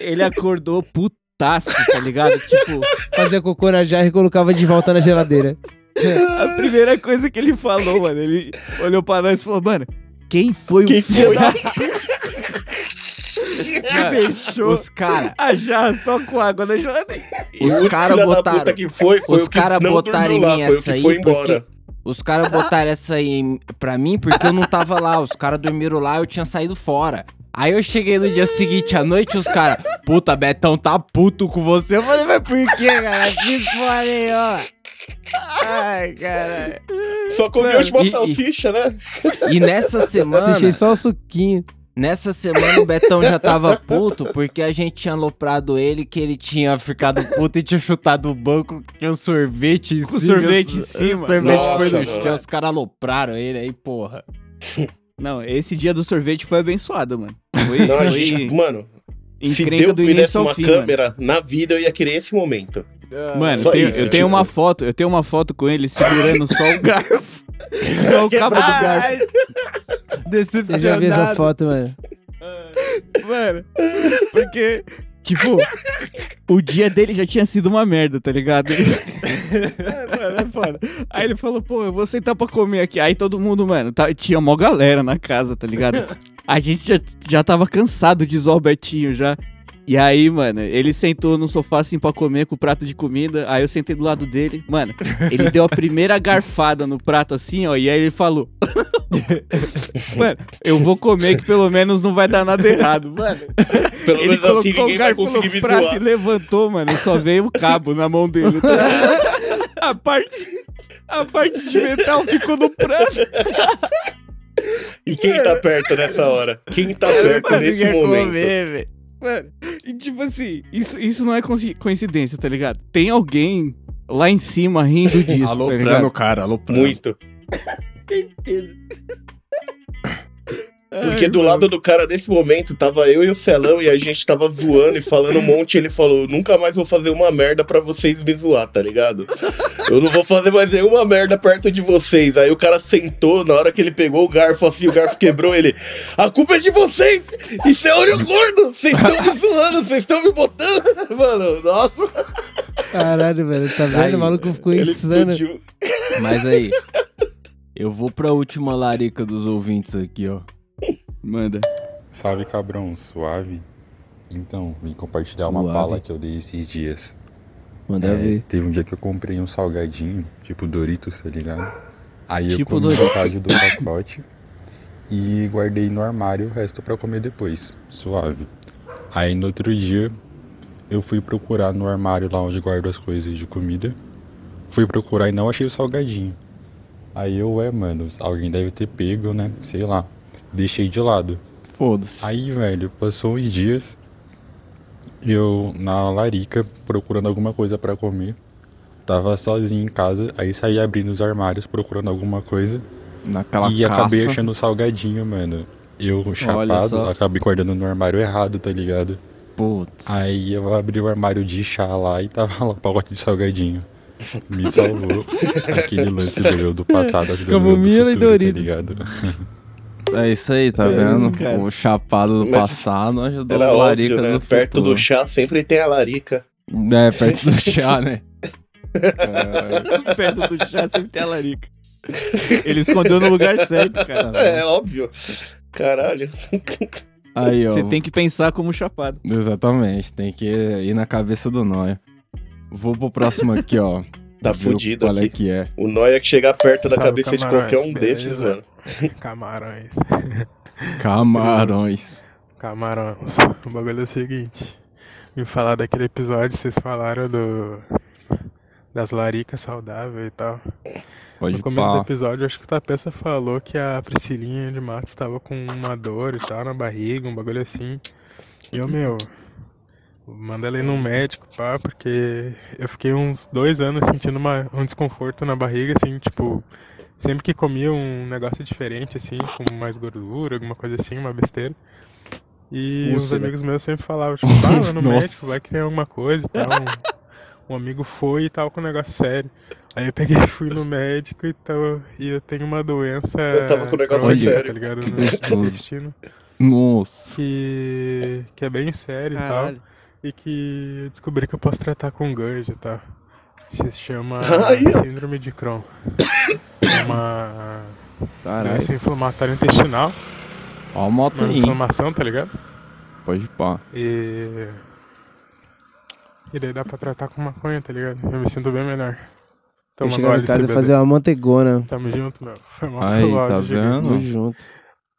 ele acordou putaço, tá ligado? Tipo, Fazia cocô na jarra e colocava de volta na geladeira. a primeira coisa que ele falou, mano, ele olhou pra nós e falou, mano, quem foi Quem o filho foi? da que deixou Os caras... a jarra só com água na geladeira? E Os cara da botaram- puta que foi, foi os cara não botaram em mim essa aí porque-. Os caras botaram essa aí pra mim porque eu não tava lá. Os caras dormiram lá eu tinha saído fora. Aí eu cheguei no dia seguinte à noite e os caras, puta, Betão tá puto com você. Eu falei, mas por que, cara? Que falei, ó. Ai, cara. Só comeu Mano, a última e- e- salsicha, né? E nessa semana, Deixei só o suquinho. Nessa semana o Betão já tava puto porque a gente tinha aloprado ele que ele tinha ficado puto e tinha chutado o banco, tinha um sorvete em Com cima. sorvete em o cima. sorvete Nossa, foi no mano. chão, os caras alopraram ele aí, porra. Não, esse dia do sorvete foi abençoado, mano. Foi, Não, a foi gente, mano, se Deus do me desse uma fim, mano. câmera na vida, eu ia querer esse momento. Mano, Só eu tenho, isso, eu tenho tipo. uma foto, eu tenho uma foto com ele segurando só o garfo. só o cabo do garfo. Eu já vi essa foto, mano. Mano, porque, tipo, o dia dele já tinha sido uma merda, tá ligado? Ele... é, mano, é foda. Aí ele falou, pô, eu vou sentar pra comer aqui. Aí todo mundo, mano, tá- tinha mó galera na casa, tá ligado? A gente já, já tava cansado de zoar o Betinho já. E aí, mano, ele sentou no sofá assim pra comer com o prato de comida. Aí eu sentei do lado dele. Mano, ele deu a primeira garfada no prato assim, ó. E aí ele falou: Mano, eu vou comer que pelo menos não vai dar nada errado, mano. Pelo ele menos colocou assim o garfo no prato e levantou, mano. Só veio o cabo na mão dele. tá a parte. A parte de metal ficou no prato. E quem tá perto nessa hora? Quem tá perto nesse momento? velho. Mano, e tipo assim, isso, isso não é coinci- coincidência, tá ligado? Tem alguém lá em cima rindo disso, tá Aloprando ligado? o cara, aloprando. Muito. Porque do lado do cara, nesse momento, tava eu e o Celão e a gente tava zoando e falando um monte. E ele falou: Nunca mais vou fazer uma merda pra vocês me zoar, tá ligado? Eu não vou fazer mais nenhuma merda perto de vocês. Aí o cara sentou, na hora que ele pegou o garfo assim, o garfo quebrou ele. A culpa é de vocês! Isso é olho gordo! Vocês estão me zoando, vocês estão me botando! Mano, nossa! Caralho, velho. Tá vendo? Aí, o maluco ficou insano. explodiu. Mas aí, eu vou pra última larica dos ouvintes aqui, ó. Manda. Salve cabrão, suave? Então, vim compartilhar uma Suave. bala que eu dei esses dias. Manda É, ver. Teve um dia que eu comprei um salgadinho, tipo Doritos, tá ligado? Aí Tipo eu comi Doritos. metade do pacote e guardei no armário o resto pra comer depois, suave. Aí no outro dia eu fui procurar no armário lá onde guardo as coisas de comida. Fui procurar e não achei o salgadinho. Aí eu, é, mano, alguém deve ter pego, né? Sei lá. Deixei de lado. Foda-se. Aí, velho, passou uns dias. Eu na larica procurando alguma coisa pra comer. Tava sozinho em casa, aí saí abrindo os armários procurando alguma coisa. Naquela e acabei caça. achando o salgadinho, mano. Eu chapado, acabei guardando no armário errado, tá ligado? Putz. Aí eu abri o armário de chá lá e tava lá o pacote de salgadinho. Me salvou aquele lance do eu do passado ajudando o eu do Camomila e Doritos. Tá ligado? É isso aí, tá É vendo? isso, o chapado do Mas passado ajudou Era o óbvio, larica né? do Perto futuro. do chá sempre tem a larica. É, perto do chá, né? Perto do chá sempre tem a larica. Ele escondeu no lugar certo, cara. É óbvio. Caralho. Aí, ó. Você tem que pensar como chapado. Exatamente, tem que ir na cabeça do Noia. Vou pro próximo aqui, ó. Tá fudido Qual é aqui. que é? O Noia que chegar perto da Salve, cabeça de camarões, qualquer um beleza? desses, mano. Camarões. Camarões. Camarões. O bagulho é o seguinte. Vim falar daquele episódio, vocês falaram do. Das laricas saudáveis e tal. Pode no começo pá. do episódio, acho que o Tapeça falou que a Priscilinha de Matos tava com uma dor e tal na barriga, um bagulho assim. E eu, meu, manda ela ir no médico, pá, porque eu fiquei uns dois anos sentindo uma, um desconforto na barriga, assim, tipo, sempre que comia um negócio diferente, assim, com mais gordura, alguma coisa assim, uma besteira. E os Úlcera. amigos meus sempre falavam, tipo, ah, vai no médico, vai que tem alguma coisa e tal. Um, um amigo foi e tal com um negócio sério. Aí eu peguei e fui no médico e, tal, e eu tenho uma doença. Eu tava com um negócio crônica, sério. Tá ligado? Que No gostoso. intestino. Nossa. Que, que é bem sério e Caralho. tal. E que eu descobri que eu posso tratar com ganjo e tal. Se chama ó. Síndrome de Crohn. Uma Caralho. doença inflamatória intestinal. Ó a moto Uma aí. inflamação, tá ligado? Pode pá. E. E daí dá pra tratar com maconha, tá ligado? Eu me sinto bem melhor. Eu Toma chegar em gole casa e fazer uma mantegona. Tamo junto, meu. Foi mal Aí, pelo tá vendo? Tamo junto.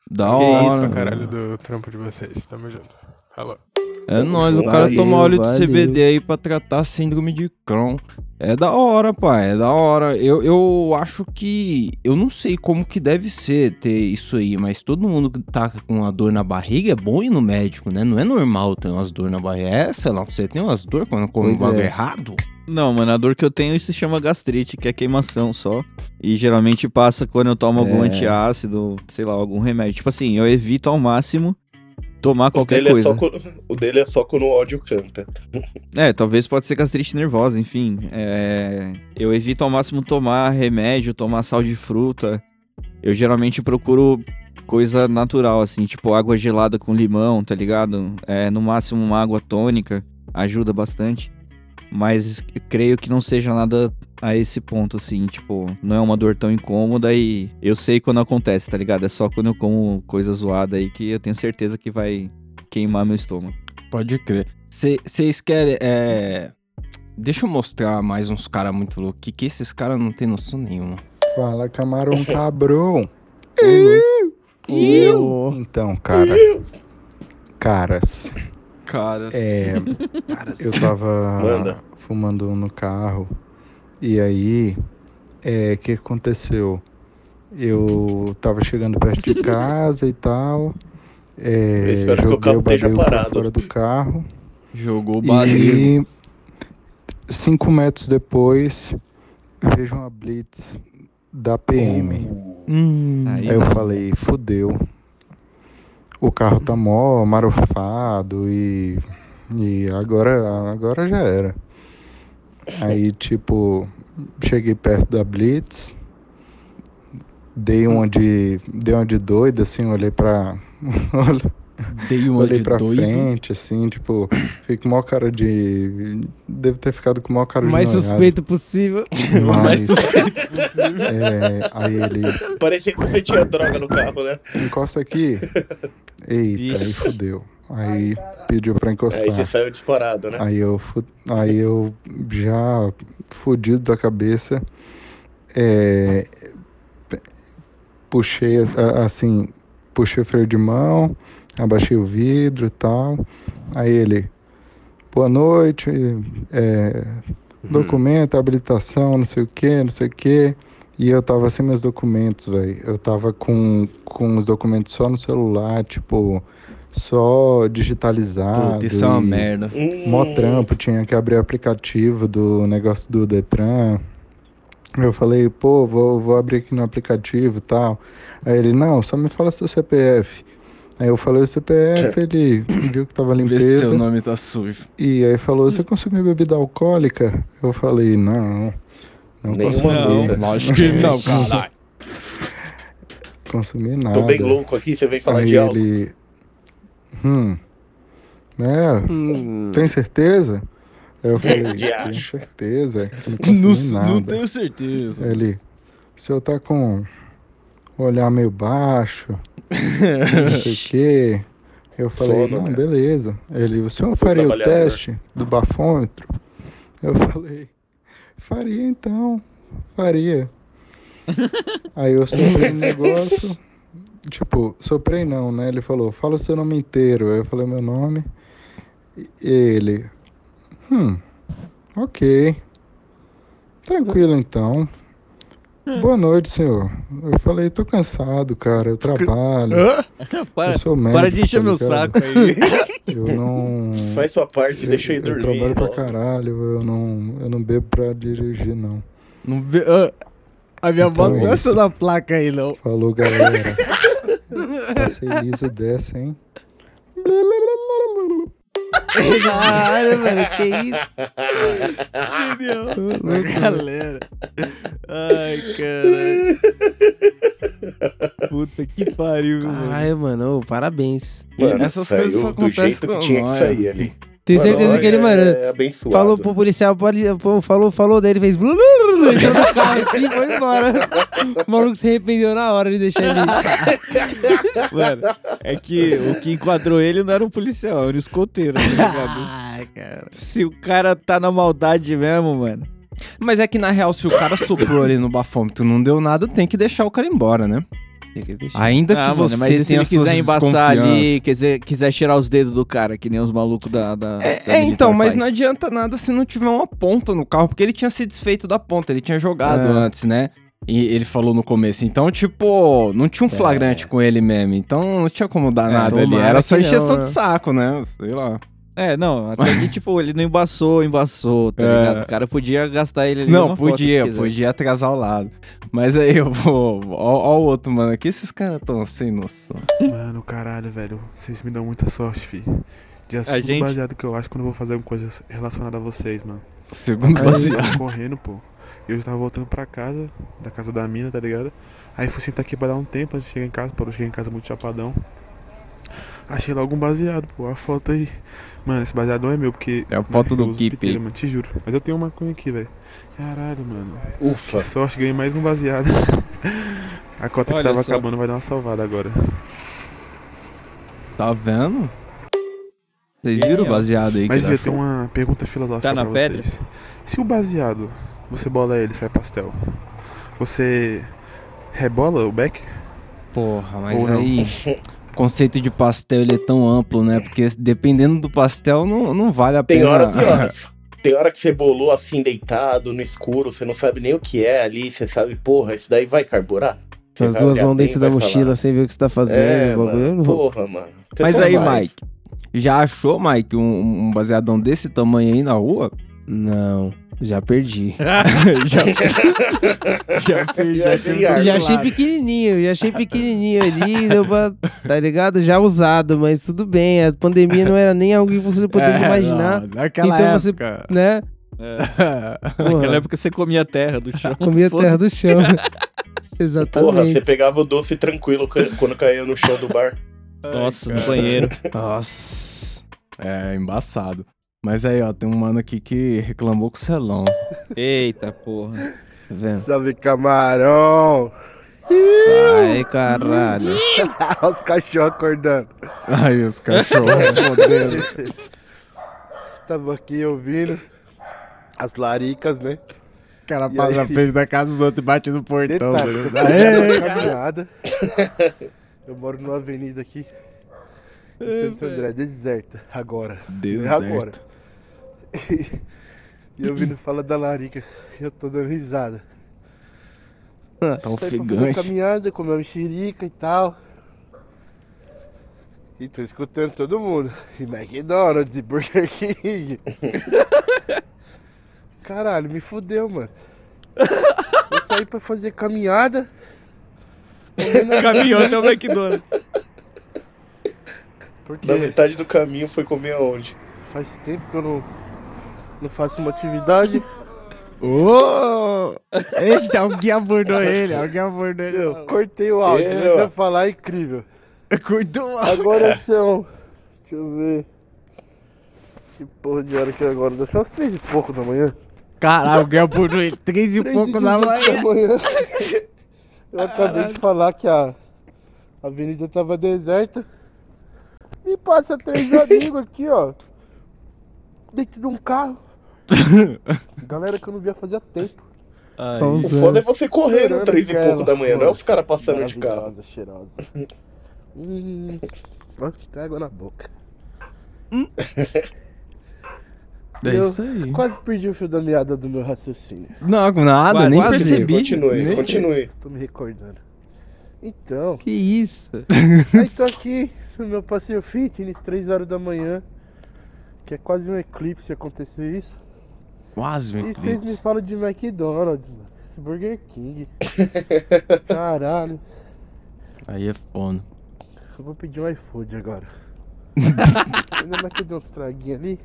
Da Que hora. isso, mano. caralho, do trampo de vocês. Tamo junto. Falou. É nóis, o cara toma óleo de valeu. CBD aí pra tratar síndrome de Crohn. É da hora, pai, é da hora. Eu, eu acho que. Eu não sei como que deve ser ter isso aí, mas todo mundo que tá com uma dor na barriga é bom ir no médico, né? Não é normal ter umas dor na barriga. É, sei lá, você tem umas dor quando come um Pois bagulho é. errado? Não, mano, a dor que eu tenho se chama gastrite, que é queimação só. E geralmente passa quando eu tomo algum É. antiácido, sei lá, algum remédio. Tipo assim, eu evito ao máximo tomar O qualquer dele, é coisa. quando, o dele é só quando o ódio canta. É, talvez pode ser gastrite nervosa, enfim. É, Eu evito ao máximo tomar remédio, tomar sal de fruta. Eu geralmente procuro coisa natural, assim, tipo água gelada com limão, tá ligado? É, no máximo uma água tônica, ajuda bastante. Mas eu creio que não seja nada a esse ponto, assim, tipo, não é uma dor tão incômoda e eu sei quando acontece, tá ligado? É só quando eu como coisa zoada aí que eu tenho certeza que vai queimar meu estômago. Pode crer. Vocês querem. É... Deixa eu mostrar mais uns caras muito loucos. Que, que esses caras não tem noção nenhuma. Fala, camarão cabrão. Eu. Então, cara. Caras. Caras. É. Eu tava Manda. fumando no carro. E aí, é, o que aconteceu? Eu tava chegando perto de casa e tal. É, Eu espero que o joguei carro o esteja parado. fora do carro. Jogou o bagulho. E cinco metros depois, vejo uma blitz da PM. Hum. Aí eu falei, fudeu. O carro tá mó marofado e, e agora, agora já era. Aí, tipo, cheguei perto da Blitz, dei uma de, dei uma de doido, assim, olhei pra... Dei uma olhei de pra doido? frente, assim, tipo, fiquei com o maior cara de... Devo ter ficado com o maior cara O de mais noiado. suspeito possível. Mas, O mais suspeito possível. é, aí ele... Parecia que você tinha droga no carro, né? Encosta aqui. Eita, aí fudeu. Aí pediu pra encostar. Aí você saiu disparado, né? Aí eu, fu- aí eu já fudido da cabeça, é, puxei assim, puxei o freio de mão, abaixei o vidro e tal. Aí ele, boa noite, é, documento, habilitação, não sei o que, não sei o que. E eu tava sem meus documentos, velho. Eu tava com, com os documentos só no celular, tipo, só digitalizado. Isso é uma merda. Mó trampo, tinha que abrir o aplicativo do negócio do Detran. Eu falei, pô, vou, vou abrir aqui no aplicativo e tal. Aí ele, não, só me fala seu CPF. Aí eu falei o CPF, ele viu que tava Vê se limpeza. seu nome tá sujo. E aí falou, você consumiu bebida alcoólica? Eu falei, não, não Nenhuma consumi. não, lógico que não, caralho. Consumi nada. Tô bem louco aqui, você vem falar aí de álcool. ele, hum, é, tem certeza? Aí eu falei, tenho certeza, não consumi Não, não tenho certeza. Ele, o senhor tá com o olhar meio baixo, não sei o quê. Eu falei, Sono, não, né? beleza. Ele, o senhor faria o teste do bafômetro? Eu falei, faria então, faria. Aí eu soprei no negócio, tipo, soprei não, né? Ele falou, fala o seu nome inteiro. Aí eu falei meu nome. E ele, hum, ok. Tranquilo então. Boa noite, senhor. Eu falei, tô cansado, cara. Eu trabalho. Para- eu sou médico, para de encher tá meu saco aí. Eu não. Faz sua parte e deixa eu ir Eu dormir. trabalho pra caralho. Eu não, eu não bebo pra dirigir, não. Não vê- ah, a minha Então é não gosta isso. da placa aí, não. Falou, galera. Passei liso dessa, hein? Caralho, mano, que isso? Genial. Essa galera. Ai, caralho. Puta que pariu, mano. Caralho, mano, ô, parabéns. Mano, Essas saiu coisas só do jeito acontecem que com tinha que nós. sair ali. Tenho certeza que ele, é mano, abençoado. falou pro policial, falou, falou dele, fez blu, blu, blu, entrou no carro assim e foi embora. O maluco se arrependeu na hora de deixar ele. Mano, é que o que enquadrou ele não era um policial, era um escoteiro, tá ligado? Ai, cara. Se o cara tá na maldade mesmo, mano. Mas é que na real, se o cara soprou ali no bafômetro e não deu nada, tem que deixar o cara embora, né? Ainda que Ah, você mano, mas e se tenha ele quiser embaçar ali, quiser, quiser tirar os dedos do cara, que nem os malucos da, da, da É, é, militar então, mas faz. não adianta nada se não tiver uma ponta no carro, porque ele tinha se desfeito da ponta, ele tinha jogado É. antes, né? E ele falou no começo. Então, tipo, não tinha um flagrante com ele mesmo. Então não tinha como dar É, nada ali. Era só encheção não, de né? saco, né? Sei lá. É, não, até que, tipo, ele não embaçou, embaçou, tá É. ligado? O cara podia gastar ele ali Não, numa foto, podia, podia atrasar o lado. Mas aí eu vou. Ó, ó o outro, mano. Aqui esses caras tão sem noção. Mano, caralho, velho. Vocês me dão muita sorte, fi. Dia segundo gente- baseado que eu acho quando eu vou fazer alguma coisa relacionada a vocês, mano. Segundo eu baseado. tava correndo, pô. E eu tava voltando pra casa, da casa da mina, tá ligado? Aí fui sentar aqui pra dar um tempo antes de chegar em casa, para eu chegar em casa muito chapadão. Achei logo um baseado, pô. A foto aí. Mano, esse baseado não é meu, porque. É a foto do eu Keep piteira, mano, te juro. Mas eu tenho uma maconha aqui, velho. Caralho, mano. Ufa. Que sorte, ganhei mais um baseado. A cota Olha que tava só. acabando vai dar uma salvada agora. Tá vendo? Vocês viram o baseado aí Mas que ter achou? uma pergunta filosófica Tá na pra pedra? vocês. Se o baseado, você bola ele, sai pastel, você rebola o beck? Porra, mas Ou não? aí. O conceito de pastel ele é tão amplo, né? Porque dependendo do pastel, não, não vale a Tem pena. horas e horas. Tem hora que você bolou assim, deitado, no escuro, você não sabe nem o que é ali, você sabe, porra, isso daí vai carburar? Você As duas mãos dentro da mochila falar, sem ver o que você tá fazendo. É, o bagulho, eu mano, porra, mano. Você Mas aí, vai. Mike, já achou, Mike, um, um baseadão desse tamanho aí na rua? Não, já perdi. já, já perdi. Já tem ar. Já achei pequenininho, já achei pequenininho ali, deu pra, tá ligado? Já usado, mas tudo bem. A pandemia não era nem algo que você poderia É, imaginar. não, naquela então época. você, né? É. Naquela época você comia terra do chão. Comia terra do chão. Porra, Exatamente. você pegava o doce tranquilo quando caía no chão do bar. Nossa, no banheiro. Nossa. É, embaçado. Mas aí, ó, tem um mano aqui que reclamou com o celão. Eita porra. Tá vendo? Salve, camarão! Ai, caralho. Os cachorros acordando. Aí, os cachorros fodendo. Tava aqui ouvindo as laricas, né? O cara E passa a aí- frente da casa dos outros e bate no portão. Detalhe, eu na caminhada. Eu moro numa avenida aqui. Em Santo André, deserta. Agora. Deserta. agora. E eu ouvindo fala da larica. Eu tô dando risada. Tá Saí pra fazer ofegante. caminhada, comer uma mexerica e tal. E tô escutando todo mundo. E McDonald's e Burger King. Caralho, me fudeu, mano. Eu saí pra fazer caminhada. Caminhou até o McDonald's. Porque Na metade do caminho foi comer aonde? faz tempo que eu não, não faço uma atividade. Ô! Eita, alguém abordou ele, alguém abordou ele. Eu cortei o áudio, mas Eu. eu ia falar é incrível. Cortou o Agora são. Deixa eu ver. Que porra de hora que é agora? Deve ser umas três e pouco da manhã. Caralho, alguém abordou ele. Três e Três pouco da 18 manhã. Eu acabei de falar que a avenida tava deserta. E passa três amigos aqui, ó. Dentro de um carro. Galera que eu não via fazia tempo. O foda é você correr no Cheirando três e aquela. pouco da manhã, não é os caras passando de carro. Cheirosa. hum, ó, tem água na boca. É Eu isso aí. Quase perdi o fio da meada do meu raciocínio. Não, nada, Quase. nem Quase. percebi. Continue, Nem- continue. Tô me recordando. Então, Que isso? aí tô aqui no meu passeio fitness, 3 horas da manhã. Que é quase um eclipse acontecer isso. Quase um E vocês me falam de McDonald's, mano. Burger King. Caralho. Aí é foda. Eu vou pedir um iFood agora. Ainda mais que eu dei uns traguinhos ali.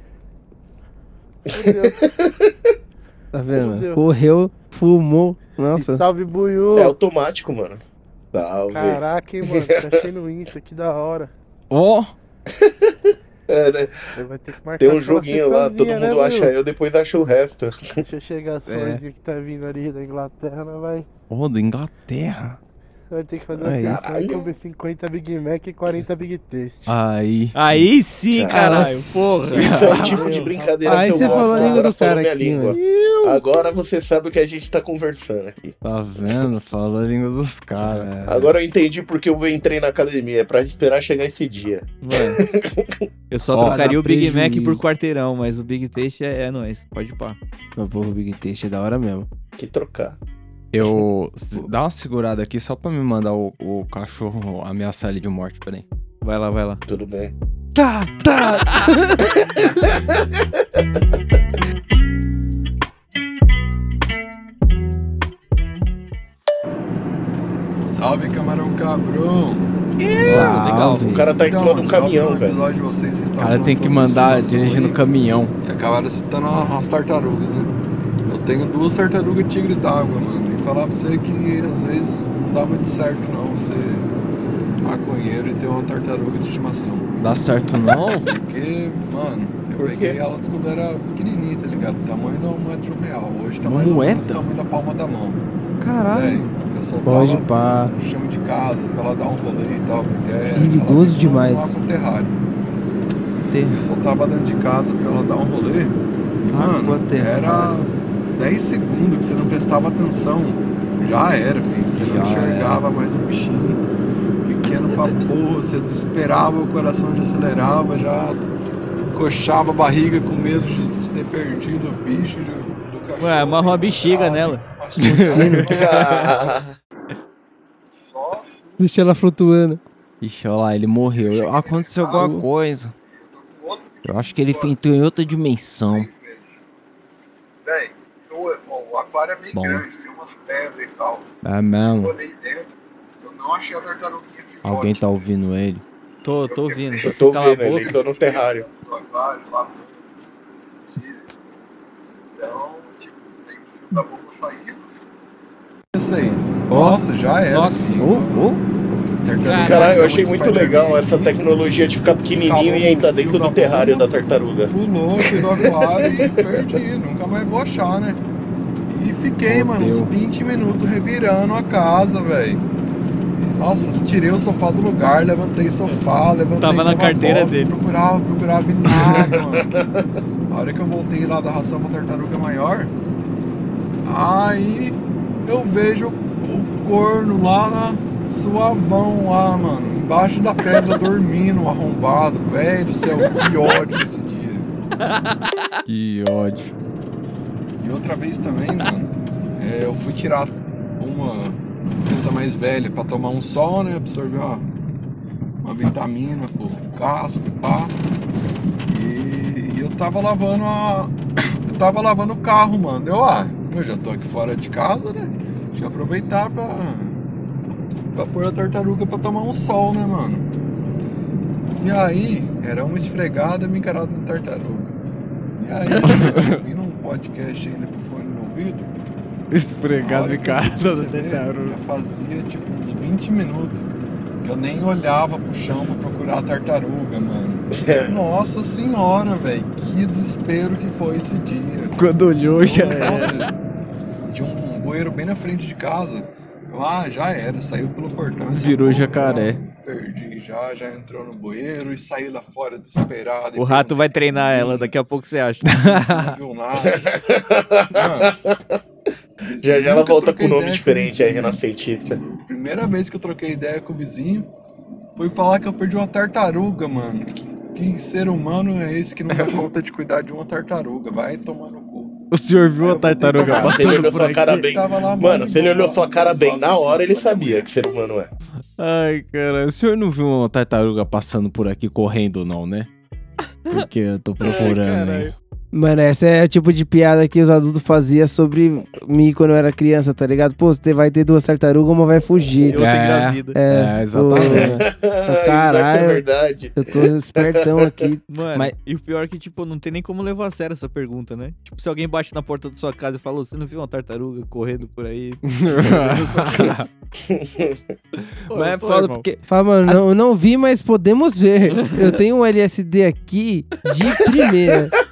Tá vendo? Correu, fumou. E Nossa. salve, Buiu. É automático, mano. Salve. Caraca, hein, mano. Te achei no Insta, que da hora. Ó, É, né? Aí vai ter que marcar Tem um joguinho lá, todo mundo né, acha eu, depois acha o resto. Deixa eu chegar as É. que tá vindo ali da Inglaterra, né, vai. ó, da Inglaterra. Vai ter que fazer uma Aí. sessão e comer 50 Big Mac e 40 Big Taste. Aí. Aí sim, caralho, Nossa. porra. Isso é o tipo de brincadeira Aí que eu você falou a língua Agora do cara aqui, língua. Agora você sabe o que a gente tá conversando aqui. Tá vendo? Falou a língua dos caras. Agora eu entendi porque eu entrei na academia. É pra esperar chegar esse dia. Mano, eu só Ó, trocaria o Big Mac prejuízo. por quarteirão, mas o Big Taste é, é nóis. Pode ir pá. Meu povo Big Taste é da hora mesmo. Que trocar. Eu. Dá uma segurada aqui só pra me mandar o, o cachorro ameaçar ele de morte, peraí. Vai lá, vai lá. Tudo bem. Tá, tá. Salve, camarão cabrão! Nossa, legal. O cara tá em cima de um caminhão, velho. vocês, O cara tem que mandar dirigindo aí, caminhão. E acabaram citando umas tartarugas, né? Eu tenho duas tartarugas tigre d'água, mano. Falar pra você que às vezes não dá muito certo não ser maconheiro e ter uma tartaruga de estimação. Dá certo não? Porque, mano, eu Por peguei elas quando era pequenininha, tá ligado? Tamanho da moeda de um real. Hoje tá mais ou o moeda? tamanho da palma da mão. Caralho. Eu soltava Pode pá. no chão de casa pra ela dar um rolê e tal, porque Perigoso vive num- demais. terrário. Eu só tava dentro de casa pra ela dar um rolê. E, mano, era 10 segundos que você não prestava atenção. Já era, filho. Você não Já enxergava mais o bichinho. Pequeno pra porra, você desesperava, o coração já acelerava, já coxava a barriga com medo de de ter perdido o bicho, de- do cachorro. Ué, amarra uma bexiga nela. Deixa ela flutuando. Ixi, olha lá, ele morreu. Aconteceu alguma coisa. Eu acho que ele entrou em outra dimensão. Bem, aquário é bem Bom. grande, tem umas pedras e tal. É mesmo? Eu olhei dentro, eu não achei a tartaruguinha de Alguém tá ouvindo ele? Tô, tô ouvindo. Eu tô vendo, ele no terrário. no lá. Então, tipo, tem que boca. Isso aí. Nossa, já era. Nossa. Tartaruga Caralho, eu achei muito legal essa tecnologia de ficar pequenininho e entrar dentro do terrário da tartaruga. Pulou aqui do aquário e perdi. Nunca mais vou achar, né? E fiquei, mano, uns 20 minutos revirando a casa, velho. Nossa, tirei o sofá do lugar, levantei o sofá, levantei Tava na carteira box, dele. Procurava, procurava e nada, mano. A hora que eu voltei lá da ração pra tartaruga maior, aí eu vejo o corno lá na suavão lá, mano. Embaixo da pedra dormindo, arrombado, velho do céu, que ódio esse dia. Que ódio. E outra vez também, mano, é, eu fui tirar uma criança mais velha pra tomar um sol, né? Absorver uma, uma vitamina pro casco, pá. E, e eu tava lavando a. Eu tava lavando o carro, mano. Eu, ah, eu já tô aqui fora de casa, né? Deixa eu aproveitar pra. pra pôr a tartaruga pra tomar um sol, né, mano? E aí, era uma esfregada me encarada da tartaruga. E aí, podcast ainda com fone no ouvido. Esfregado e cara da tartaruga. Já fazia tipo uns 20 minutos que eu nem olhava pro chão pra procurar a tartaruga, mano. Nossa senhora, velho, que desespero que foi esse dia. Quando olhou, já Nossa, era. Tinha um bueiro bem na frente de casa. Eu, ah, já era, saiu pelo portão. Virou porra, jacaré. Perdi já, já entrou no bueiro e saiu lá fora desesperado. O rato vai treinar ela, daqui a pouco você acha. Não viu nada. Já já ela volta com troquei nome diferente aí, com renascentista. Primeira vez que eu troquei ideia com o vizinho foi falar que eu perdi uma tartaruga, mano. Que, que ser humano é esse que não dá conta de cuidar de uma tartaruga? Vai tomar no cu. O senhor viu a tartaruga Ah, passando olhou por sua aqui? cara bem. Tava lá, Mano, se ele olhou sua cara bem na hora, ele sabia que ser humano é. Ai, cara, o senhor não viu uma tartaruga passando por aqui correndo, não, né? Porque eu tô procurando, hein? Mano, essa é o tipo de piada que os adultos faziam sobre mim quando eu era criança, tá ligado? Pô, você vai ter duas tartarugas, uma vai fugir. E outra engravida. É, É, exatamente. pô, Caralho, É verdade. eu tô espertão aqui. Mano, Mas- e o pior é que, tipo, não tem nem como levar a sério essa pergunta, né? Tipo, se alguém bate na porta da sua casa e fala, você não viu uma tartaruga correndo por aí? na sua casa?" Pô, Mas é foda porque. Fala, mano, não, eu não vi, mas podemos ver. Eu tenho um LSD aqui de primeira.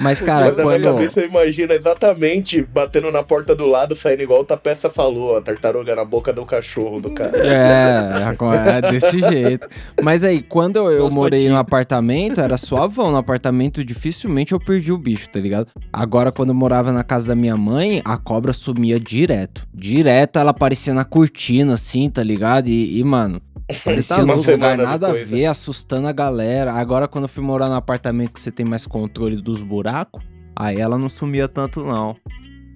Mas, cara, Mas na minha quando. cabeça eu imagino exatamente batendo na porta do lado, saindo igual o Tapeça falou, a tartaruga na boca do cachorro do cara. É, é desse jeito. Mas aí, quando eu, eu morei no apartamento, era suavão. No apartamento, dificilmente eu perdi o bicho, tá ligado? Agora, quando eu morava na casa da minha mãe, a cobra sumia direto. Direto, ela aparecia na cortina, assim, tá ligado? E, e, mano, você Parecia tá louco, nada a ver, assustando a galera. Agora, quando eu fui morar no apartamento que você tem mais controle dos buracos, aí ela não sumia tanto, não.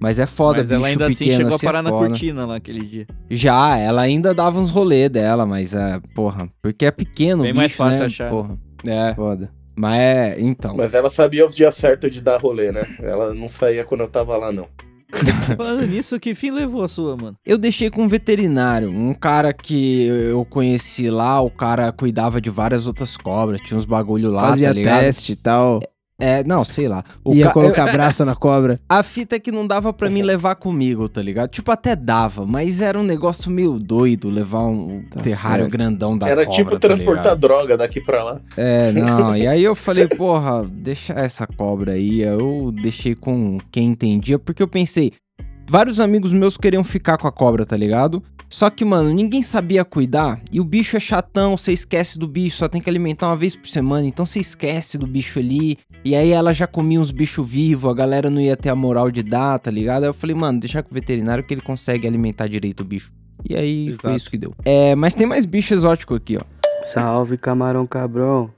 Mas é foda, Mas ela bicho ainda assim pequeno, chegou a assim é parar na foda. cortina lá aquele dia. Já, ela ainda dava uns rolê dela, mas é, porra, porque é pequeno, Bem o mais bicho, fácil né? achar? Porra. É, Foda. mas é, então. Mas ela sabia os dias certos de dar rolê, né? Ela não saía quando eu tava lá, não. Falando nisso, que fim levou a sua, mano? Eu deixei com um veterinário, um cara que eu conheci lá, o cara cuidava de várias outras cobras, tinha uns bagulho lá, Fazia tá ligado? teste e tal. É, não, sei lá. O Ia ca- colocar eu- braço na cobra. A fita é que não dava pra mim levar comigo, tá ligado? Tipo, até dava, mas era um negócio meio doido levar um Tá terrário certo. grandão da Era cobra, tipo tá transportar ligado? droga daqui pra lá. É, não. E aí eu falei, porra, deixa essa cobra aí. Eu deixei com quem entendia, porque eu pensei, vários amigos meus queriam ficar com a cobra, tá ligado? Só que, mano, ninguém sabia cuidar e o bicho é chatão, você esquece do bicho, só tem que alimentar uma vez por semana, então você esquece do bicho ali. E aí ela já comia uns bichos vivos, a galera não ia ter a moral de dar, tá ligado? Aí eu falei, mano, deixar com o veterinário que ele consegue alimentar direito o bicho. E aí foi isso que deu. É, mas tem mais bicho exótico aqui, ó. Salve, camarão cabrão.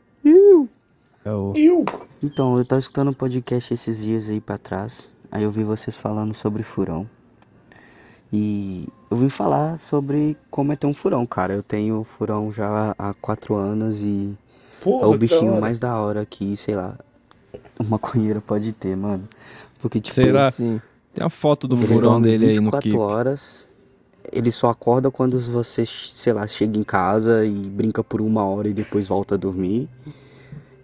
Então, eu tava escutando um podcast esses dias aí pra trás. Aí eu vi vocês falando sobre furão. E eu vim falar sobre como é ter um furão, cara. Eu tenho furão já há quatro anos e Porra, é o bichinho mais da hora que, sei lá, um maconheiro pode ter, mano. Porque, tipo, Será? Sim. Tem a foto do furão dele aí no 24 Keep. horas. Ele só acorda quando você, sei lá, chega em casa e brinca por uma hora e depois volta a dormir.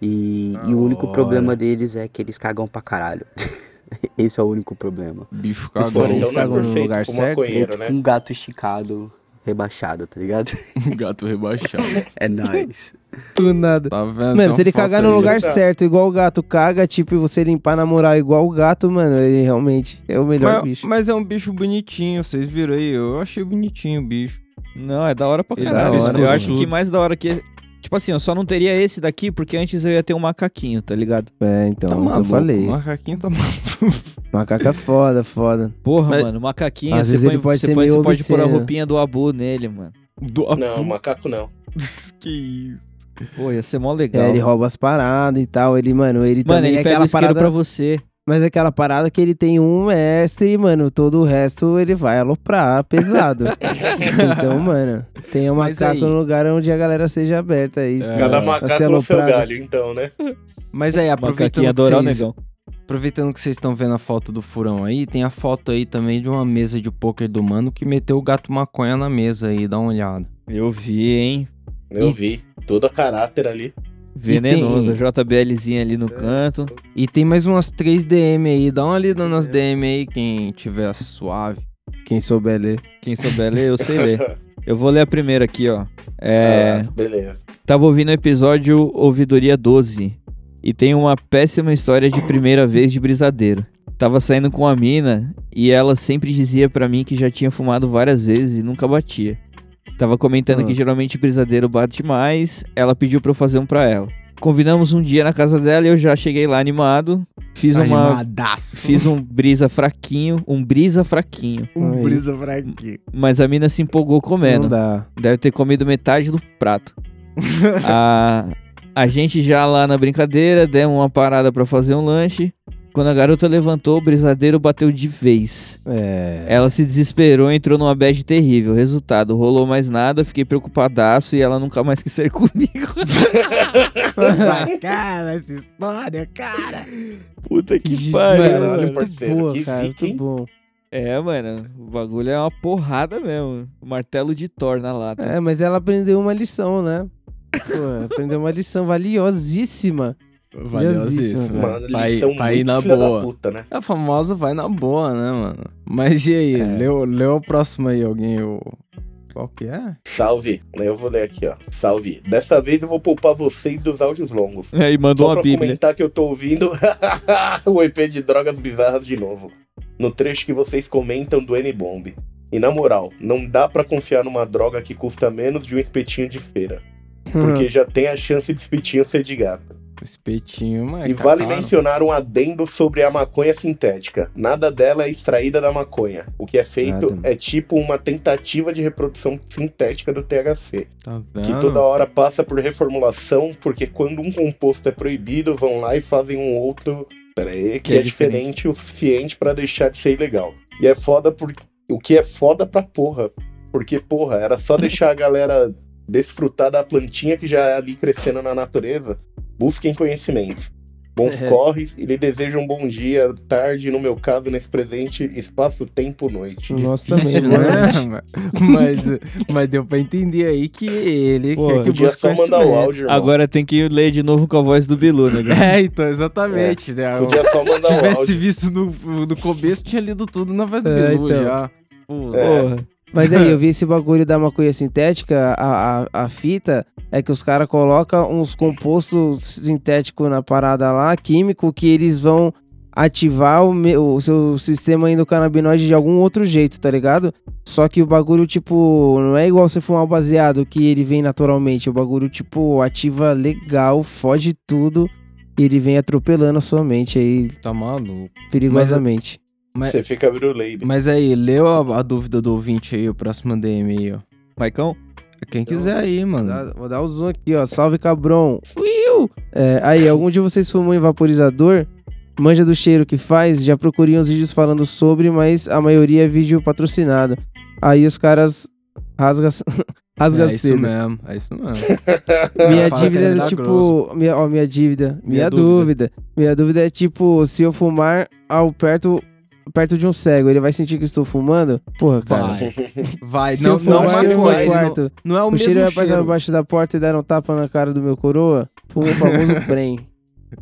E, e o único problema deles é que eles cagam pra caralho. Esse é o único problema. Bicho porém, Então não é perfeito pro maconheiro, É né? um gato esticado, rebaixado, tá ligado? gato rebaixado. É nóis. Do nada. Tá vendo? Mano, se ele cagar no lugar certo, igual o gato caga, tipo, e você limpar na moral igual o gato, mano, ele realmente é o melhor mas, bicho. mas é um bicho bonitinho, vocês viram aí. Eu achei bonitinho o bicho. Não, é da hora pra é caralho. da hora, eu acho que mais da hora que. Tipo assim, eu só não teria esse daqui porque antes eu ia ter um macaquinho, tá ligado? É, então, Tá eu maluco, falei. O macaquinho tá maluco. Macaco é foda, foda. Porra, Mas- mano, macaquinho, Às você vezes põe, ele pode você ser põe- meio você pode pôr a roupinha do Abu nele, mano. Do Não, macaco não. que isso. Pô, ia ser mó legal. É, ele rouba as paradas e tal. Ele, mano, ele Mano, também ele é pega aquela parada. pra você. Mas é aquela parada que ele tem um mestre, mano. Todo o resto ele vai aloprar pesado. então, mano, tenha um Mas macaco aí- no lugar onde a galera seja aberta. É isso. Cada macaco no seu galho, então, né? Mas aí, aproveitando que, adorar o vocês, negão. aproveitando que vocês estão vendo a foto do furão aí, tem a foto aí também de uma mesa de pôquer do mano que meteu o gato maconha na mesa aí, dá uma olhada. Eu vi, hein? Eu vi. Todo a caráter ali. Venenoso, E tem- a JBLzinha ali no canto. E tem mais umas 3 DM aí, dá uma lida nas DM aí, quem tiver suave. Quem souber ler. Quem souber ler, eu sei ler. Eu vou ler a primeira aqui, ó. É. Ah, beleza. Tava ouvindo o episódio Ouvidoria 12 e tem uma péssima história de primeira vez de brisadeiro. Tava saindo com a mina e ela sempre dizia pra mim que já tinha fumado várias vezes e nunca batia. Tava comentando Ah. que geralmente brisadeiro bate mais, ela pediu pra eu fazer um pra ela. Combinamos um dia na casa dela e eu já cheguei lá animado. Fiz uma. Animadaço. Fiz um brisa fraquinho, um brisa fraquinho. Um Aí. brisa aqui. Mas a mina se empolgou comendo. Não dá. Deve ter comido metade do prato. a, a gente já lá na brincadeira, demos uma parada pra fazer um lanche. Quando a garota levantou, o brisadeiro bateu de vez. É. Ela se desesperou e entrou numa bad terrível. Resultado, rolou mais nada, fiquei preocupadaço e ela nunca mais quis ser comigo. cara, essa história, cara. Puta que Mano, pariu. Muito parceiro, boa, que cara. viking. Muito bom. É, mano, o bagulho é uma porrada mesmo. O martelo de Thor na lata. É, mas ela aprendeu uma lição, né? Pô, aprendeu uma lição valiosíssima. Valiosíssima, velho. Mano, eles Vai- são muito na filha boa. da puta, né? A famosa vai na boa, né, mano? Mas e aí, leu, leu o próximo aí, alguém? O... Qual que é? Salve. Eu vou ler aqui, ó. Salve. Dessa vez eu vou poupar vocês dos áudios longos. É, e mandou Só uma pra bíblia. comentar que eu tô ouvindo o EP de Drogas Bizarras de novo. No trecho que vocês comentam do N-Bomb. E na moral, não dá pra confiar numa droga que custa menos de um espetinho de feira. Porque já tem a chance de espetinho ser de gata. Espetinho, mas. E vale mencionar um adendo sobre a maconha sintética. Nada dela é extraída da maconha. O que é feito Nada. é tipo uma tentativa de reprodução sintética do THC. Tá Que toda hora passa por reformulação, porque quando um composto é proibido, vão lá e fazem um outro. Pera aí, que, Que é é, diferente, o suficiente pra deixar de ser ilegal. E é foda porque. O que é foda pra porra. Porque, porra, era só deixar a galera desfrutar da plantinha que já é ali crescendo na natureza. Busquem conhecimentos. Bons É. corres e lhe desejo um bom dia, tarde, no meu caso, nesse presente, espaço, tempo, noite. Nossa, também, Né? né? mas, mas deu pra entender aí que ele Pô, quer que busque só mandar o conhecimento. áudio, irmão. Agora tem que ler de novo com a voz do Bilu, né? cara? É, então, exatamente. né? Podia só mandar Se o tivesse áudio. visto no, no começo, tinha lido tudo na voz do É, Bilu então. já. Pô, É. Mas aí, eu vi esse bagulho da maconha sintética, a, a, a fita é que os caras colocam uns compostos sintéticos na parada lá, químico, que eles vão ativar o, me- o seu sistema endocannabinoide de algum outro jeito, tá ligado? Só que o bagulho, tipo, não é igual você fumar o baseado que ele vem naturalmente. O bagulho, tipo, ativa legal, foge tudo e ele vem atropelando a sua mente aí. Tá maluco. Perigosamente. Mas, Você fica bruleido. mas aí, leu a, a dúvida do ouvinte aí, o próximo DM aí, ó. Maicão? Quem quiser aí, mano. Vou dar, vou dar o zoom aqui, ó. Salve, cabrão. Uiu! É, aí, algum de vocês fumou em vaporizador? Manja do cheiro que faz? Já procurei uns vídeos falando sobre, mas a maioria é vídeo patrocinado. Aí os caras rasga, rasga é isso cedo. mesmo, é isso mesmo. Minha dívida é dá tipo. grosso. Minha, ó, minha dívida. Minha, Minha dúvida. Minha dúvida é tipo, se eu fumar ao perto, perto de um cego, ele vai sentir que estou fumando? Porra, cara. Vai. Vai, Se não, eu fumar não no meu quarto, não, não é o, o mesmo cheiro cheiro. vai passar embaixo da porta e dar um tapa na cara do meu coroa? Fumo o famoso prem.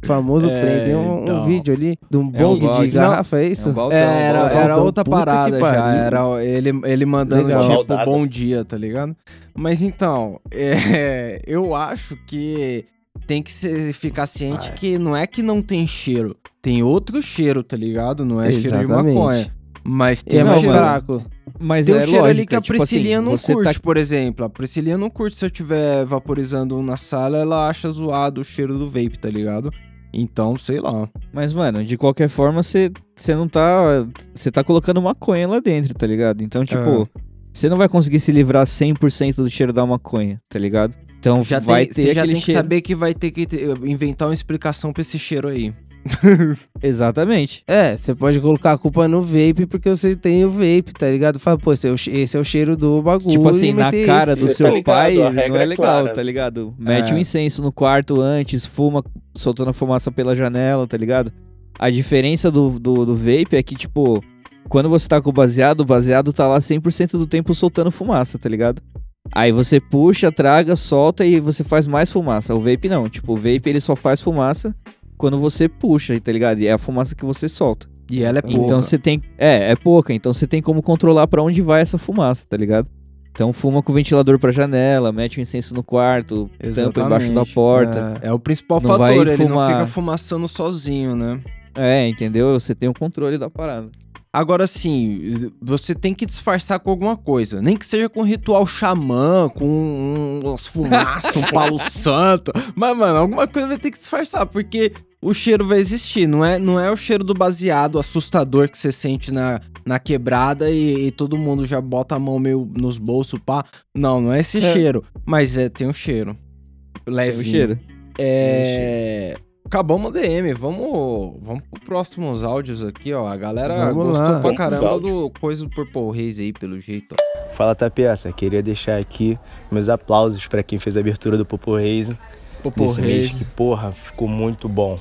Famoso É, prem. Tem um, um então. vídeo ali de um É um bong de garrafa, é Não, isso? é um baldão, É, era, Baldão, era outra parada já. Era ele, ele mandando Legal. tipo Maldada. bom dia, tá ligado? Mas então, é, eu acho que tem que ser, ficar ciente que não é que não tem cheiro. Tem outro cheiro, tá ligado? Não é cheiro de Exatamente. maconha. Mas E tem é um mais cheiro- fraco. Mas tem um é cheiro ali lógica, que a tipo assim, não você curte, tá- por exemplo. A Priscilinha não curte se eu estiver vaporizando um na sala, ela acha zoado o cheiro do vape, tá ligado? Então, sei lá. Mas, mano, de qualquer forma, você não tá. Você tá colocando maconha lá dentro, tá ligado? Então, tipo, você não vai conseguir se livrar 100% do cheiro da maconha, tá ligado? Então Já vai tem, ter você já tem que cheiro. saber que vai ter que ter- inventar uma explicação pra esse cheiro aí. Exatamente. É, você pode colocar a culpa no vape porque você tem o vape, tá ligado? Fala, pô, esse é o, esse é o cheiro do bagulho. Tipo assim, na cara esse. do seu pai A não é é legal, clara. tá ligado? Mete É. um incenso no quarto antes, fuma, soltando a fumaça pela janela, tá ligado? A diferença do, do, do vape é que, tipo, quando você tá com o baseado, o baseado tá lá 100% do tempo soltando fumaça, tá ligado? Aí você puxa, traga, solta e você faz mais fumaça. O vape não, tipo, o vape ele só faz fumaça quando você puxa, tá ligado? E é a fumaça que você solta. E ela é pouca. Então você tem. É, é pouca. Então você tem como controlar pra onde vai essa fumaça, tá ligado? Então fuma com o ventilador pra janela, mete o incenso no quarto, tampa embaixo da Exatamente. porta. É, é o principal Não fator, vai ele não fumar- fica fumaçando sozinho, né? É, entendeu? Você tem o controle da parada. Agora sim, você tem que disfarçar com alguma coisa. Nem que seja com ritual xamã, com um- umas fumaças, um palo santo. Mas, mano, alguma coisa vai ter que disfarçar, porque o cheiro vai existir. Não é, não é o cheiro do baseado assustador que você sente na, na quebrada e, e todo mundo já bota a mão meio nos bolsos, pá. Não, não é esse É. cheiro. Mas é, tem um cheiro. Leve. cheiro. É. Acabamos o DM, vamos, vamos pro próximos áudios aqui, ó. A galera Vamos gostou lá. pra caramba do coisa do Purple Reis aí, pelo jeito. ó. Fala Tapiaça, queria deixar aqui meus aplausos pra quem fez a abertura do Popo Reis Popo nesse mês, que porra, ficou muito bom.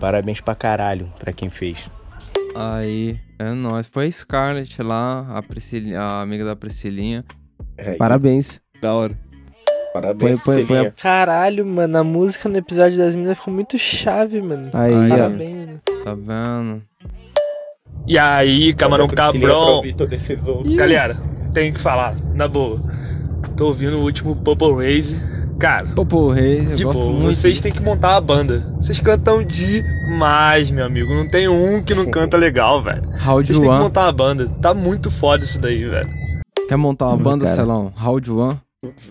Parabéns pra caralho pra quem fez. Aí, é nóis. Foi a Scarlett lá, a, Priscilinha, a amiga da Priscilinha. Parabéns. Da hora. Parabéns, Põe- põe- põe a-. Caralho, mano, a música no episódio das minas ficou muito chave, mano. Aí, ó. Parabéns, mano. Tá vendo? E aí, camarão cabrão. Galera, tenho que falar, na boa. Tô ouvindo o último Purple Raze. Cara, Purple Reis, eu de gosto boa, muito. vocês têm que montar uma banda. Vocês cantam demais, meu amigo. Não tem um que não canta legal, velho. Vocês têm que montar uma banda. Tá muito foda isso daí, velho. Quer montar uma banda, cara. Celão? Round One?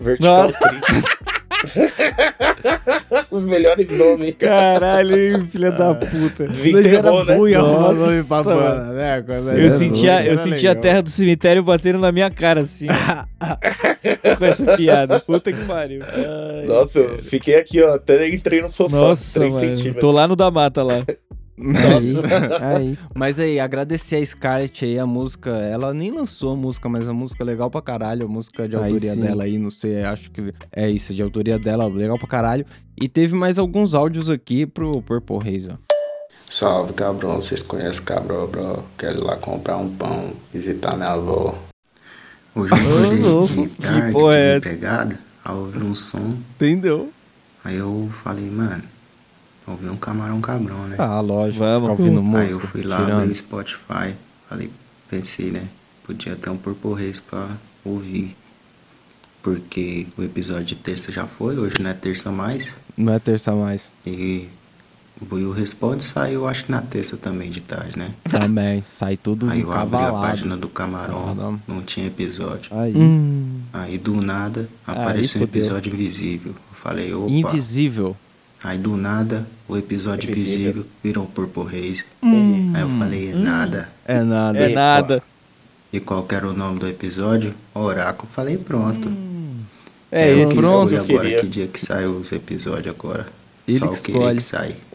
Vertical Os melhores nomes. Caralho, filha da puta. Desenterrou, né? bom arrumar Nossa, nome pra mano. banda, né? Quando Eu era sentia, eu era sentia a terra do cemitério batendo na minha cara, assim. Com essa piada. Puta que pariu. Ai, Nossa, eu fiquei aqui, ó. Até entrei no sofá. Nossa, mano. Tô lá no da mata lá. Aí. Mas aí, agradecer a Scarlett aí, a música. Ela nem lançou a música, mas a música é legal pra caralho. A música de Aí autoria sim. dela aí, não sei, acho que é isso, de autoria dela, legal pra caralho. E teve mais alguns áudios aqui pro Purple Reis, ó. Salve, cabrão. Vocês conhecem cabrão, bro? Quero ir lá comprar um pão, visitar minha avó. Hoje eu acordei louco. de Que tarde, porra é essa? pegada, aí eu ouvi um som. Entendeu? Aí eu falei, mano, ouvi um camarão cabrão, né? Ah, lógico, Vamos. ouvindo Aí eu música, fui lá, tirando. abri o Spotify, falei, pensei, né? Podia ter um Purple Reis pra ouvir. Porque o episódio de terça já foi, hoje não é terça mais. Não é terça mais. E O Buiu Responde saiu, acho que na terça também de tarde, né? Também, sai tudo Aí eu abri a página do Camarão, não tinha episódio. Aí. Hum. Aí do nada Aí apareceu um fudeu. episódio invisível. Eu falei, opa. Invisível. Aí do nada o episódio Invisível. invisível virou Purple Haze. Hum. Aí eu falei, é nada. É nada. É nada. E qual que era o nome do episódio? Oráculo. Falei, pronto. É eu esse, que pronto, agora queria. que dia que sai os episódios agora. Ele Só que escolhe. que sai.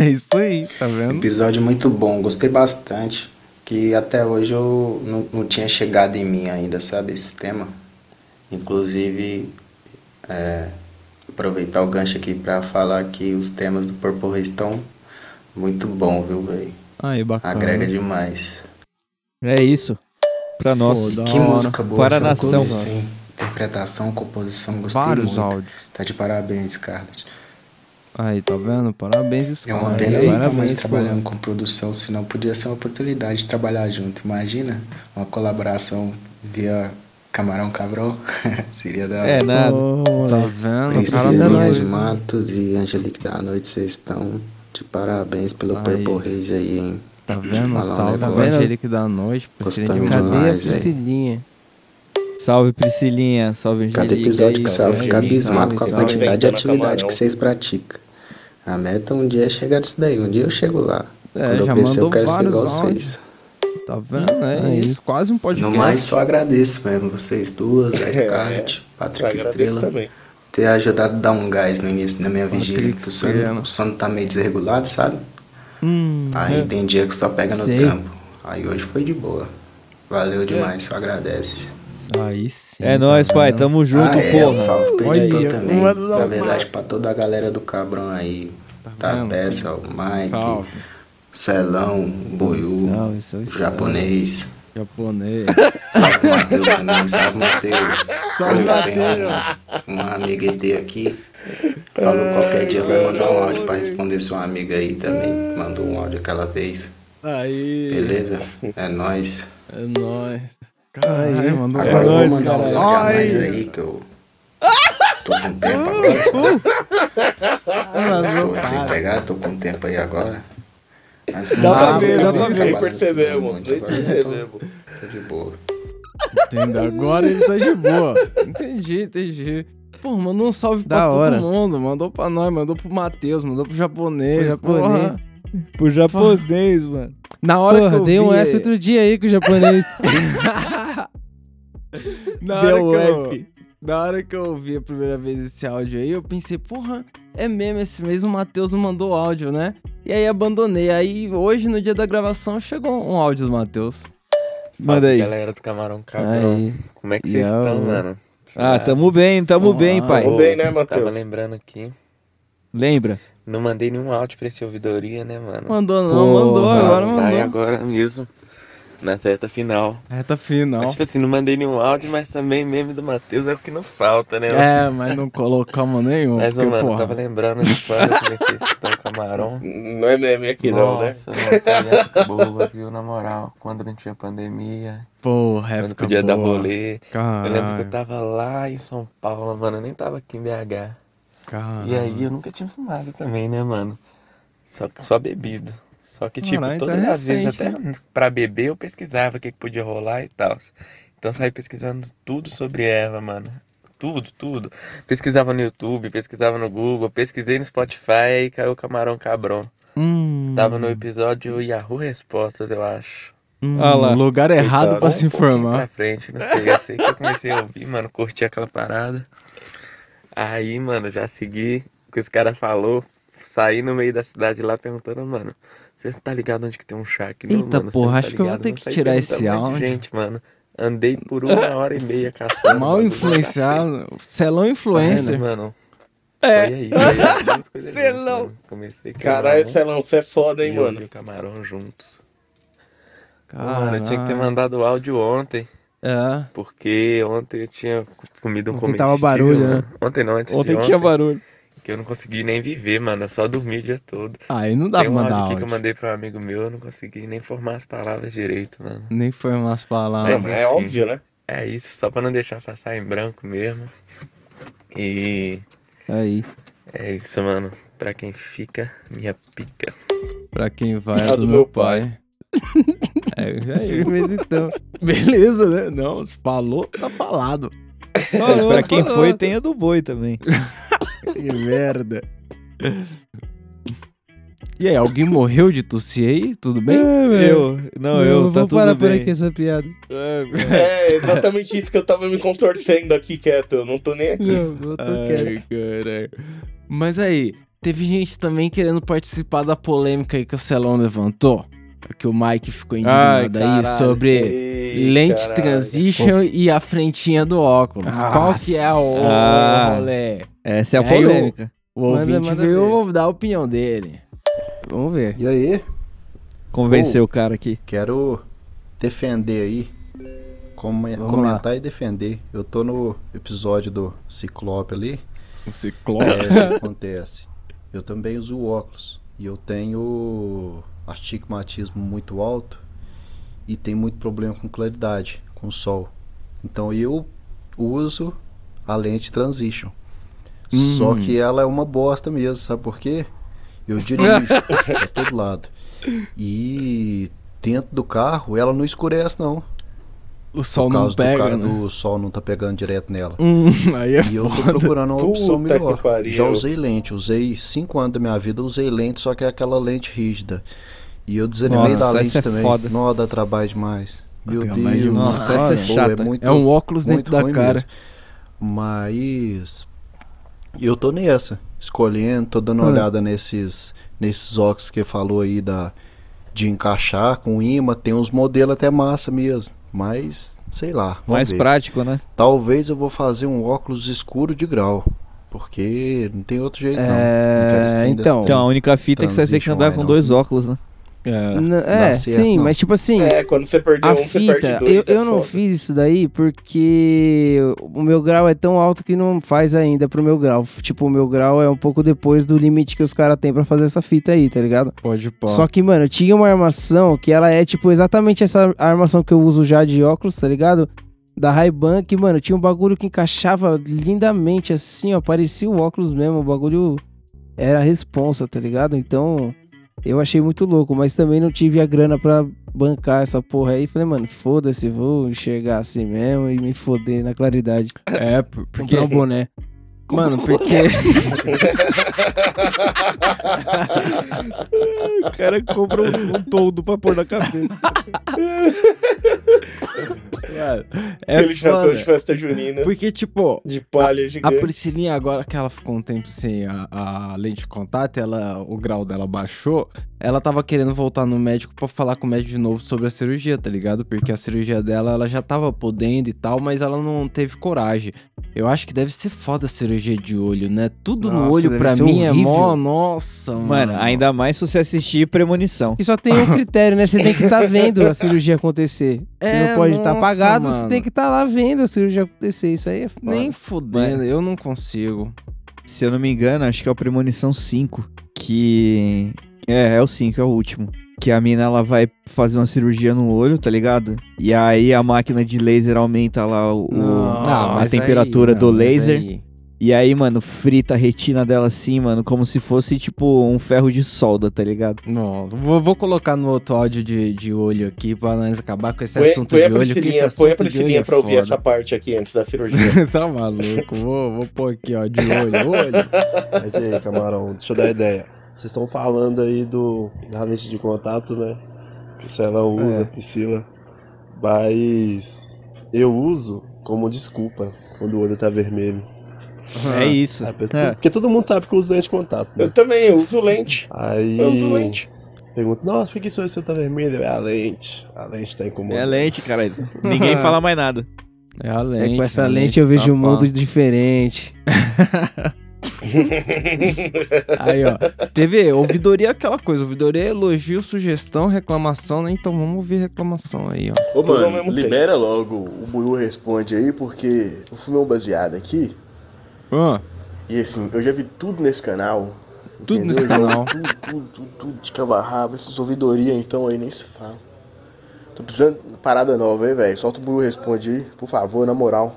É isso aí, tá vendo? Episódio muito bom, gostei bastante. Que até hoje eu não, não tinha chegado em mim ainda, sabe, esse tema. Inclusive, é, aproveitar o gancho aqui pra falar que os temas do Purple Haze estão muito bom, viu, velho? Aí, bacana. Agrega demais. É isso. Pra nós. que música boa, Para a nação. hein? Interpretação, composição, gostei Vários muito. áudios. Tá de parabéns, Scarlett. Aí, tá vendo? Parabéns, É uma Scarlett. pena aí, pô. trabalhando com produção, senão podia ser uma oportunidade de trabalhar junto. Imagina uma colaboração via Camarão Cabrão. Seria da É nada. Tá vendo? Priscilinha de Matos e Angelique da Noite, vocês estão de parabéns pelo Aí. Purple Haze aí, hein? Tá vendo? falar um Salve a negócio. Angelique da noite. Priscilinha Gostamos demais. Cadê a. Priscilinha? Salve Priscilinha, salve Angelique. Cada episódio aí, que salve, fico abismado com a salve. quantidade de atividade que vocês praticam. A meta um dia é chegar nisso daí, um dia eu chego lá. É, Quando eu já crescer, eu mandou quero ser vários igual vocês. Tá vendo? É Aí. isso. Quase um podcast. No mais, só agradeço mesmo vocês duas, a É, Scarlett, Patrick agradeço Estrela, também. ter ajudado a dar um gás no início da minha vigília, que o sono, o sono tá meio desregulado, sabe? Hum, Aí tem dia que só pega no Sei. trampo. Aí hoje foi de boa. Valeu demais, só agradece. Aí sim. É nóis, tá pai. vendo? Tamo junto, ah, é, um porra. salve pro editor Olha, também. Na um verdade, pra toda a galera do Cabrão aí. Tá, vendo? Peça, o Mike, Salve. Celão, Boiú, japonês. Japonês. Salve Matheus também, salve Matheus. Salve, um- Uma amiga ET aqui. Falou qualquer dia vai mandar um áudio pra responder sua amiga aí também. Mandou um áudio aquela vez. Aí. Beleza? É nóis. É nóis. Caralho, mandou Agora eu nóis, vou mandar uns mais Ai. aí que eu tô com tempo agora. Tô desempregado, tô com tempo aí agora. Mas Dá pra ver, dá tô pra ver. trabalhando percebemos, nem percebemos. Tô de boa. Entendeu? Agora ele tá de boa. Entendi, entendi. Pô, mandou um salve Da pra hora. todo mundo. Mandou pra nós, mandou pro Matheus, mandou pro japonês. Pro japonês. porra. Pro japonês, mano. Na hora Porra, que eu dei um vi- F outro dia aí com o japonês. Na Deu hora, que eu, F. na hora que eu ouvi a primeira vez esse áudio aí, eu pensei, porra, é mesmo, esse mês o Matheus não mandou áudio, né? E aí abandonei. Aí hoje, no dia da gravação, chegou um áudio do Matheus. Manda aí. galera do Camarão Cabrão. Aí. Como é que vocês estão, mano? Ah, tamo bem, tamo bem, pai. Tamo bem, né, Tava Matheus? lembrando aqui. Lembra? Não mandei nenhum áudio pra esse ouvidoria, né, mano? Mandou não, Porra. mandou, agora Sai mandou. agora mesmo. Na certa final. Reta final. Mas, tipo assim, não mandei nenhum áudio, mas também meme do Matheus é o que não falta, né? É, mas não colocamos nenhum. Mas, porque, mano, porra, tava lembrando de quando eu comecei a Camarão. Não é meme aqui não, né? Nossa, época boa, viu? Na moral, quando não tinha pandemia, porra, quando época podia dar boa. rolê. Eu Caralho. lembro que eu tava lá em São Paulo, mano, eu nem tava aqui em BH. Caralho. E aí eu nunca tinha fumado também, né, mano? Só, só bebido. Só que, tipo, Caralho, todas então é as vezes, até pra beber, eu pesquisava o que, que podia rolar e tal. Então eu saí pesquisando tudo sobre erva, mano. Tudo, tudo. Pesquisava no YouTube, pesquisava no Google, pesquisei no Spotify e caiu o Camarão Cabrão. Hum, Tava no episódio Yahoo Respostas, eu acho. hum, Ah lá. lugar errado Coitado. pra Ou se um informar. Pra frente, não sei. Eu sei que eu comecei a ouvir, mano, curti aquela parada. Aí, mano, já segui o que os caras falou. Saí no meio da cidade lá perguntando, mano, você tá ligado onde que tem um chá aqui? Não, Eita, mano, porra, tá acho que eu vou ligado. ter Não que tirar esse de áudio. Gente, mano. Andei por uma hora e meia caçando. Mal influenciado. Celão Tá influencer. vendo, mano? É. Foi aí, foi aí, Selão. Comecei com Caralho, camarão Celão, você é foda, hein, e mano? o camarão juntos. Pô, Mano, eu tinha que ter Caralho. mandado o áudio ontem. É. Porque ontem eu tinha comido um Ontem comestível. tava barulho, mano. né? Ontem não, antes Ontem de tinha ontem. barulho. Que eu não consegui nem viver, mano. Eu só dormi o dia todo. Aí não dá Tem pra um mandar áudio que eu mandei pra um amigo meu, eu não consegui nem formar as palavras direito, mano. Nem umas É, palavras. Não, é óbvio, né? É isso, só pra não deixar passar em branco mesmo. E Aí. É isso, mano. Pra quem fica, minha pica. Pra quem vai, é do, meu pai. é, é Firmeza, então. Beleza, né? Não, falou, tá falado. Mas pra quem foi, tem a do boi também. Que merda. E aí, alguém morreu de tossir aí? Tudo bem? Eu, não, eu, tá vou tudo parar por aqui essa piada. É exatamente isso que eu tava me contorcendo aqui quieto. Eu não tô nem aqui. Não, eu tô Ai, caralho. Mas aí, teve gente também querendo participar da polêmica aí que o Celão levantou. Que o Mike ficou Ai, indignado aí caralho. sobre Ei, lente caralho. transition e a frentinha do óculos. Qual que é o Ah, rolê? Essa é a Aí o- polêmica. O, Manda- ouvinte manda veio dar a opinião dele. Vamos ver. E aí? Convenceu Ô, o cara aqui. Quero defender aí. come- Vamos comentar e defender. Eu tô no episódio do Ciclope ali. O Ciclope? É, o que acontece? Eu também uso óculos. E eu tenho astigmatismo muito alto. E tenho muito problema com claridade, com sol. Então eu uso a lente Transition. Só Hum. que ela é uma bosta mesmo, sabe por quê? Eu dirijo pra todo lado. E dentro do carro ela não escurece não. O sol Por não causa pega, do, ca- né? do sol não tá pegando direto nela. Hum, aí é e eu tô procurando uma opção Puta que melhor. Já usei lente, usei 5 anos da minha vida, usei lente, só que é aquela lente rígida. E eu desanimei Nossa, da lente é também. foda. Nó, dá trabalho demais. Meu trabalho Deus. demais. Nossa, essa é chata. muito- É um óculos dentro da cara. mesmo. Mas eu tô nessa, escolhendo, tô dando uma Ah. olhada nesses nesses óculos que falou aí da de encaixar com imã, tem uns modelos até massa mesmo, mas sei lá, Mais ver. prático, né? Talvez eu vou fazer um óculos escuro de grau, porque não tem outro jeito não. É, Não esse trem desse então. Então, a única fita é que você vai ter que andar com não. dois óculos, né? É. É, sim, não. mas tipo assim, É, quando você perdeu a um, você perde fita, dois. eu, é eu não foda. fiz isso daí porque o meu grau é tão alto que não faz ainda pro meu grau. Tipo, o meu grau é um pouco depois do limite que os caras têm pra fazer essa fita aí, tá ligado? Pode pôr. Só que, mano, tinha uma armação que ela é, tipo, exatamente essa armação que eu uso já de óculos, tá ligado? Da Ray-Ban, que, mano, tinha um bagulho que encaixava lindamente, assim, ó, parecia o óculos mesmo, o bagulho era a responsa, tá ligado? Então, eu achei muito louco, mas também não tive a grana pra bancar essa porra aí. Falei, mano, foda-se, vou enxergar assim mesmo e me foder na claridade. É, por- porque... Comprar um boné. Mano, porque... o cara compra um, um toldo pra pôr na cabeça. Mano, é Aquele chapéu de festa junina. Porque, tipo, De palha a gigante. Priscilinha, agora que ela ficou um tempo sem a, a lente de contato, ela, o grau dela baixou, ela tava querendo voltar no médico pra falar com o médico de novo sobre a cirurgia, tá ligado? Porque a cirurgia dela, ela já tava podendo e tal, mas ela não teve coragem. Eu acho que deve ser foda a cirurgia de olho, né? Tudo no Nossa, olho deve pra mim é horrível. mó, nossa, mano. Mano, ainda mais se você assistir Premonição. E só tem um critério, né? Você tem que estar vendo a cirurgia acontecer. Você É, não pode estar nossa, apagado, você mano. tem que estar lá vendo a cirurgia acontecer. Isso aí é foda. Nem fudendo, eu não consigo. Se eu não me engano, acho que é o Premonição 5. Que. É, é o 5, é o último. Que a mina ela vai fazer uma cirurgia no olho, tá ligado? E aí a máquina de laser aumenta lá o, a temperatura aí, do não, laser. E aí, mano, frita a retina dela assim, mano, como se fosse tipo um ferro de solda, tá ligado? Não, vou, vou colocar no outro áudio de, de olho aqui pra nós acabar com esse Põe, assunto põe de olho. Que esse põe a Priscilinha é pra ouvir foda. essa parte aqui antes da cirurgia. tá maluco? Vou, vou pôr aqui, ó, de olho, olho. Mas e aí, camarão, deixa eu dar ideia. Vocês estão falando aí do da lente de contato, né? Que o Celão usa, É. a Priscila. Mas eu uso como desculpa quando o olho tá vermelho. É isso. Porque, É. porque todo mundo sabe que eu uso lente de contato, né? Eu também, eu uso lente. Aí. Eu uso lente. Pergunto, nossa, por que seu tá vermelho? É a lente. A lente tá incomodando. É lente, cara. Ninguém fala mais nada. É a É, lente. com essa a lente eu tá vejo um pá. mundo diferente. Aí, ó. TV, ouvidoria é aquela coisa. Ouvidoria é elogio, sugestão, reclamação, né? Então vamos ouvir reclamação aí, ó. Ô, mano, libera logo o Buiu responde aí, porque eu fumei um baseado aqui. Ah, E assim, eu já vi tudo nesse canal. Tudo entendeu? nesse Eu canal. Tudo, tudo, tudo, tudo de cabo a rabo. Essas ouvidorias então aí nem se fala. Tô precisando de parada nova, hein, velho? Solta o Buiu responde aí, por favor, na moral.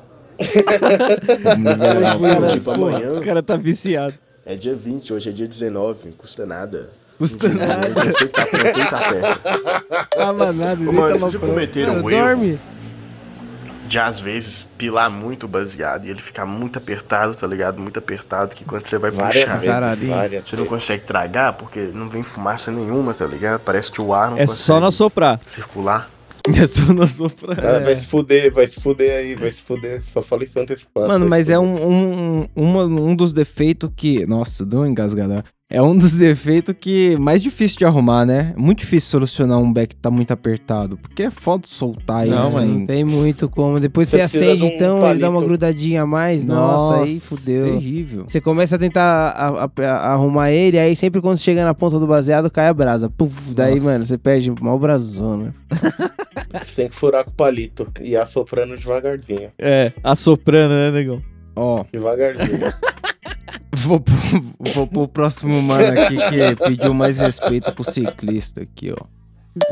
liberar Hoje o mesmo, cara, tipo, amanhã. Os caras tá viciado. É dia 20, hoje é dia 19, não custa nada. Custa nada. 19, Você que tá pronto, eita peça. Tava nada, Ô, mano, vocês já cometeram um erro dorme. De, às vezes, pilar muito o baseado e ele ficar muito apertado, tá ligado? Muito apertado, que quando você vai Várias puxar, vezes, várias você não consegue tragar porque não vem fumaça nenhuma, tá ligado? Parece que o ar não É consegue só não soprar. circular. É só não soprar. Ah, vai se fuder, vai se fuder aí, vai se fuder. Só fala isso antecipado. Mano, mas é um, um, uma- um dos defeitos que. Nossa, deu uma engasgada. É um dos defeitos que mais difícil de arrumar, né? É muito difícil solucionar um back que tá muito apertado. Porque é foda soltar ele. Não, assim. não tem muito como. Depois Você você, acende, de um então, ele dá uma palito. grudadinha a mais. Nossa, aí Nossa, fudeu. terrível. Você começa a tentar a- a- a- arrumar ele, aí sempre quando chega na ponta do baseado, cai a brasa. Puf, daí, Nossa. mano, você perde mal brazona. Que furar com o palito e assoprando devagarzinho. É, assoprando, né, negão? Ó. Devagarzinho. Vou, pro- vou pro próximo mano aqui que pediu mais respeito pro ciclista aqui, ó.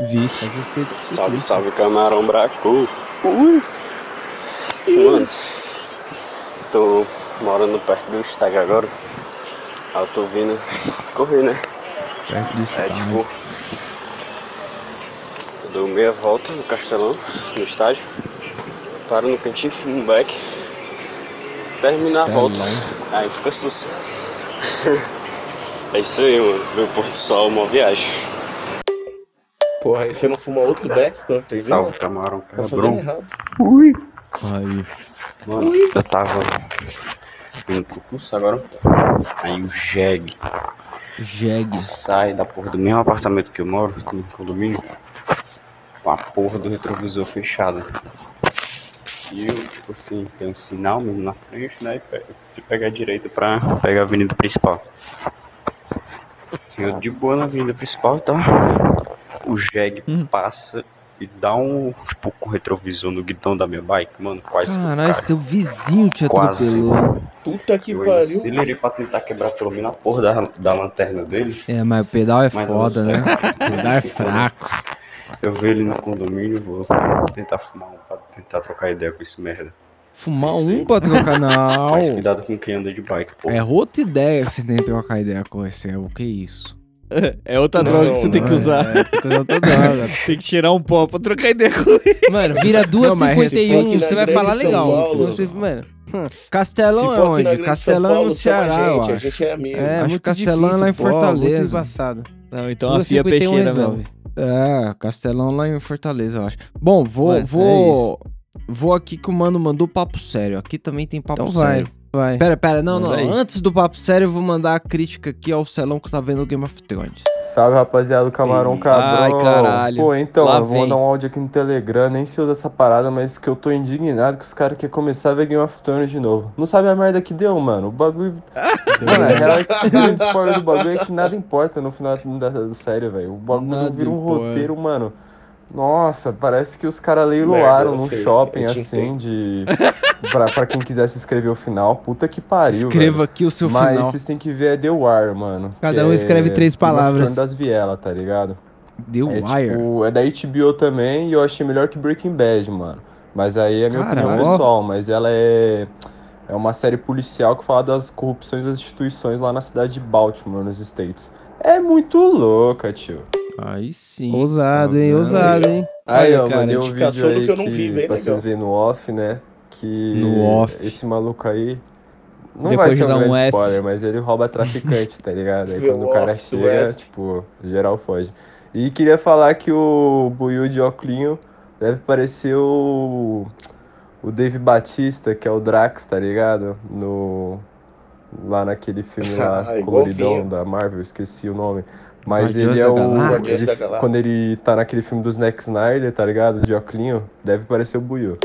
Vixe. Mais respeito pro Salve, salve, camarão braco. Ui. Mano, tô morando perto do estádio agora. Aí eu tô vindo correr, né? Perto do É estádio. tipo. Eu dou meia volta no castelão, no estádio. Paro no cantinho, fumo um beck. Termina a volta. Aí fica sus. é isso aí, mano. O Porto Sol, uma viagem. Porra, aí você não fuma outro beck, não tem Salve, camarão. Tá fazendo Cabrão. errado. Ui. Aí. Mano, eu tava indo pro curso agora. Aí o Jeg. Jeg. Sai da porra do mesmo apartamento que eu moro, no condomínio. Com a porra do retrovisor fechado. E eu, tipo assim, tem um sinal mesmo na frente, né? E se pegar a direita pra pegar a avenida principal. Eu de boa na avenida principal, tá? O Jeg passa e dá um, tipo, com o retrovisor no guidão da minha bike, mano, quase eu Caralho, seu vizinho te Quase. atropelou. Puta que Eu pariu. acelerei pra tentar quebrar pelo menos a porra da, da lanterna dele. É, mas o pedal é Mas foda, eu né? O pedal é fraco. Eu vi ele no condomínio, vou tentar fumar um pra tentar trocar ideia com esse merda. Fumar um pra trocar, não. Mas cuidado com quem anda de bike, pô. É outra ideia que você tem que trocar ideia com esse. É o que é isso? É outra Não, droga que você tem não, que usar. é, tem que usar outra droga. tem que tirar um pó pra trocar ideia com ele. Mano, vira Não, mas 2,51, respeite você vai falar legal. Paulo. Você, mano, Castelão Se é aqui na onde? Castelão é Paulo, no Ceará, gente, a gente é amigo. É, Acho que muito Castelão é difícil, lá em pô, muito Fortaleza. embaçado. Não, então a 51 peixeira resolve. mesmo. É, Castelão lá em Fortaleza, eu acho. Bom, vou, Mano, vou, vou aqui que o mano mandou papo sério. Aqui também tem papo Então sério. vai. Pera, pera, não, Manda não. aí. Antes do papo sério, eu vou mandar a crítica aqui ao Celão que tá vendo o Game of Thrones. Salve rapaziada do Camarão Cabrão. Ai, caralho. Pô, então, Lá eu vou vem. mandar um áudio aqui no Telegram, nem sei dessa parada, mas que eu tô indignado que os caras querem começar a ver Game of Thrones de novo. Não sabe a merda que deu, mano? O bagulho. mano, a real é que o grande spoiler do bagulho é que nada importa no final da, da série, velho. O bagulho Nada vira um importa. roteiro, mano. Nossa, parece que os caras leiloaram num shopping assim de. pra, pra quem quisesse escrever o final. Puta que pariu. Escreva velho. aqui o seu Mas final. vocês têm que ver é The Wire, mano. Cada um é escreve três Game of palavras. Das vielas, tá ligado? The É, Wire. tipo, é da HBO também e eu achei melhor que Breaking Bad, mano. Mas aí é minha opinião pessoal, mas ela é é uma série policial que fala das corrupções das instituições lá na cidade de Baltimore, nos States. É muito louca, tio. Aí sim. Ousado, hein? vendo? Ousado, hein? Aí, ó, cara, mandei um vídeo aí que eu não vi, bem pra legal. vocês verem no off, né? Que No off. esse maluco aí não Depois vai ser um um grande F. spoiler, mas ele rouba traficante, tá ligado? Aí quando o cara off, chega, tipo, geral foge. E queria falar que o Buiu de Oclinho deve parecer o o Dave Batista, que é o Drax, tá ligado? No lá naquele filme lá Ah, coloridão igualzinho. da Marvel, esqueci o nome. Mas Guardiões ele é o quando ele tá naquele filme do Zack Snyder, tá ligado? De Oclinho, deve parecer o Buiu.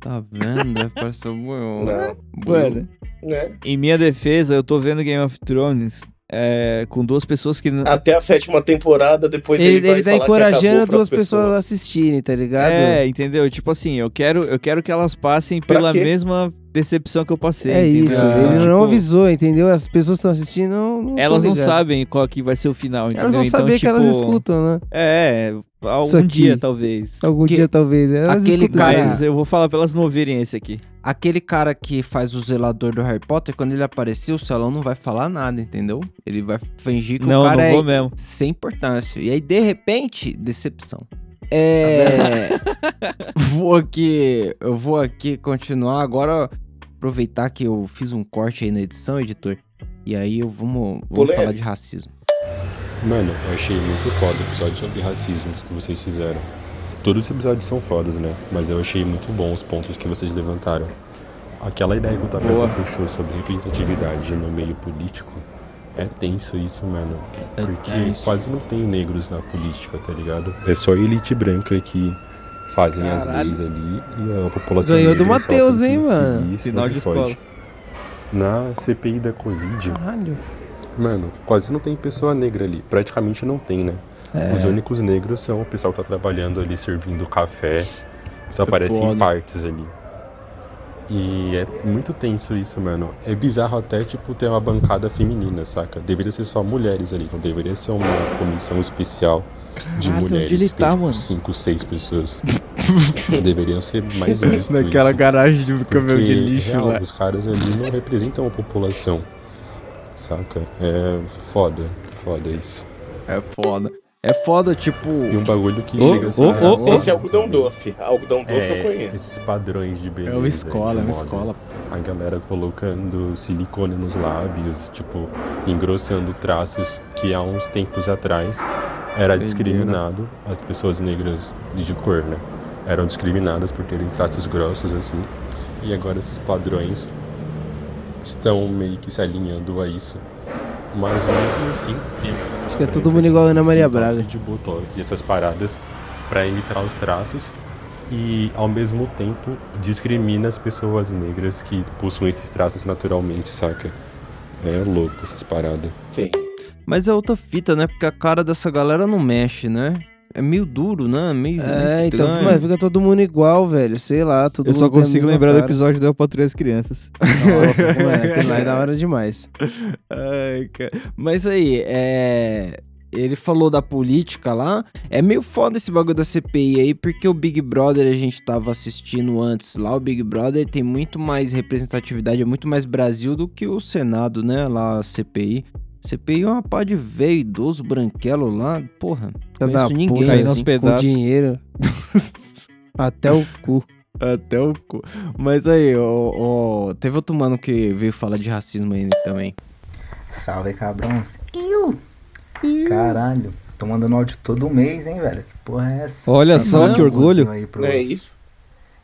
Tá vendo? Deve parecer um bom. Não. Mano, Né? em minha defesa, eu tô vendo Game of Thrones é, com duas pessoas que. Até a sétima temporada, depois ele, Ele, vai ele tá encorajando duas pessoas a assistirem, tá ligado? É, entendeu? Tipo assim, eu quero, eu quero que elas passem Pra pela quê? mesma decepção que eu passei. É entendeu? isso, Então, ele tipo, não avisou, entendeu? As pessoas que estão assistindo não, não Elas não sabem qual que vai ser o final, entendeu? Elas vão Então, saber que elas tipo, escutam, né? É, algum aqui. dia talvez. Algum Que- dia talvez. Elas Aquele escutam cara- eu vou falar pra elas não ouvirem esse aqui. Aquele cara que faz o zelador do Harry Potter, quando ele aparecer, o salão não vai falar nada, entendeu? Ele vai fingir que Não, o cara não é vou mesmo. sem importância. E aí, de repente, decepção. É. vou aqui. Eu vou aqui continuar. Agora, aproveitar que eu fiz um corte aí na edição, editor. E aí eu vamos, vamos falar de racismo. Mano, eu achei muito foda o episódio sobre racismo que vocês fizeram. Todos os episódios são fodas, né? Mas eu achei muito bom os pontos que vocês levantaram. Aquela ideia que o Tapeça puxou sobre representatividade no meio político, é tenso isso, mano. É Porque tenso. quase não tem negros na política, tá ligado? É só elite branca que fazem as Caralho. leis ali e a população Ganhou do Matheus, hein, mano? onde de pode. escola. Na CPI da Covid, Caralho. Mano, quase não tem pessoa negra ali. Praticamente não tem, né? É. Os únicos negros são o pessoal que tá trabalhando ali servindo café. Só É aparecem em partes ali. E é muito tenso isso, mano. É bizarro até, tipo, ter uma bancada feminina, saca? Deveria ser só mulheres ali, não deveria ser uma comissão especial de Caralho, onde mulheres. ele tá, tipo, mano? Cinco, seis pessoas. Deveriam ser mais vistos Naquela isso. garagem de caminhão de lixo real, lá. os caras ali não representam a população. Saca? É foda, foda isso. É foda. É foda, tipo. E um bagulho que Ô, chega a ser ô, ô, engraçado. Esse é algodão doce. Algodão doce eu É, conheço. esses padrões de beleza. É uma escola, é uma moda. escola. A galera colocando silicone nos lábios, tipo, engrossando traços que há uns tempos atrás era Entenderam. discriminado as pessoas negras de cor, né? Eram discriminadas por terem traços grossos assim. E agora esses padrões estão meio que se alinhando a isso. Mas mesmo assim, tem Acho que é todo mundo igual a Ana Maria Braga. de botox e essas paradas pra imitar os traços e ao mesmo tempo discrimina as pessoas negras que possuem esses traços naturalmente, saca? É louco essas paradas. Sim. Mas é outra fita, né? Porque a cara dessa galera não mexe, né? É meio duro, né? Meio É, então estranho. mano, fica todo mundo igual, velho. Sei lá, todo Eu só consigo lembrar do cara. episódio da Patrulha das Crianças. Nossa, mano, aquele lá é da hora demais. Ai, cara. Mas aí, é. Ele falou da política lá. É meio foda esse bagulho da CPI aí, porque o Big Brother a gente tava assistindo antes lá. O Big Brother tem muito mais representatividade, é muito mais Brasil do que o Senado, né? Lá a CPI. CPI é uma pá de velho idoso branquelo lá. Porra, Filha da conheço ninguém. assim. com pedaços. dinheiro. Até o cu. Até o cu. Mas aí, ó, ó, teve outro mano que veio falar de racismo aí também. Salve, cabrão. Iu. Caralho, tô mandando áudio todo mês, hein, velho? Que porra é essa? Olha Tá só, que orgulho. Aí pro é isso?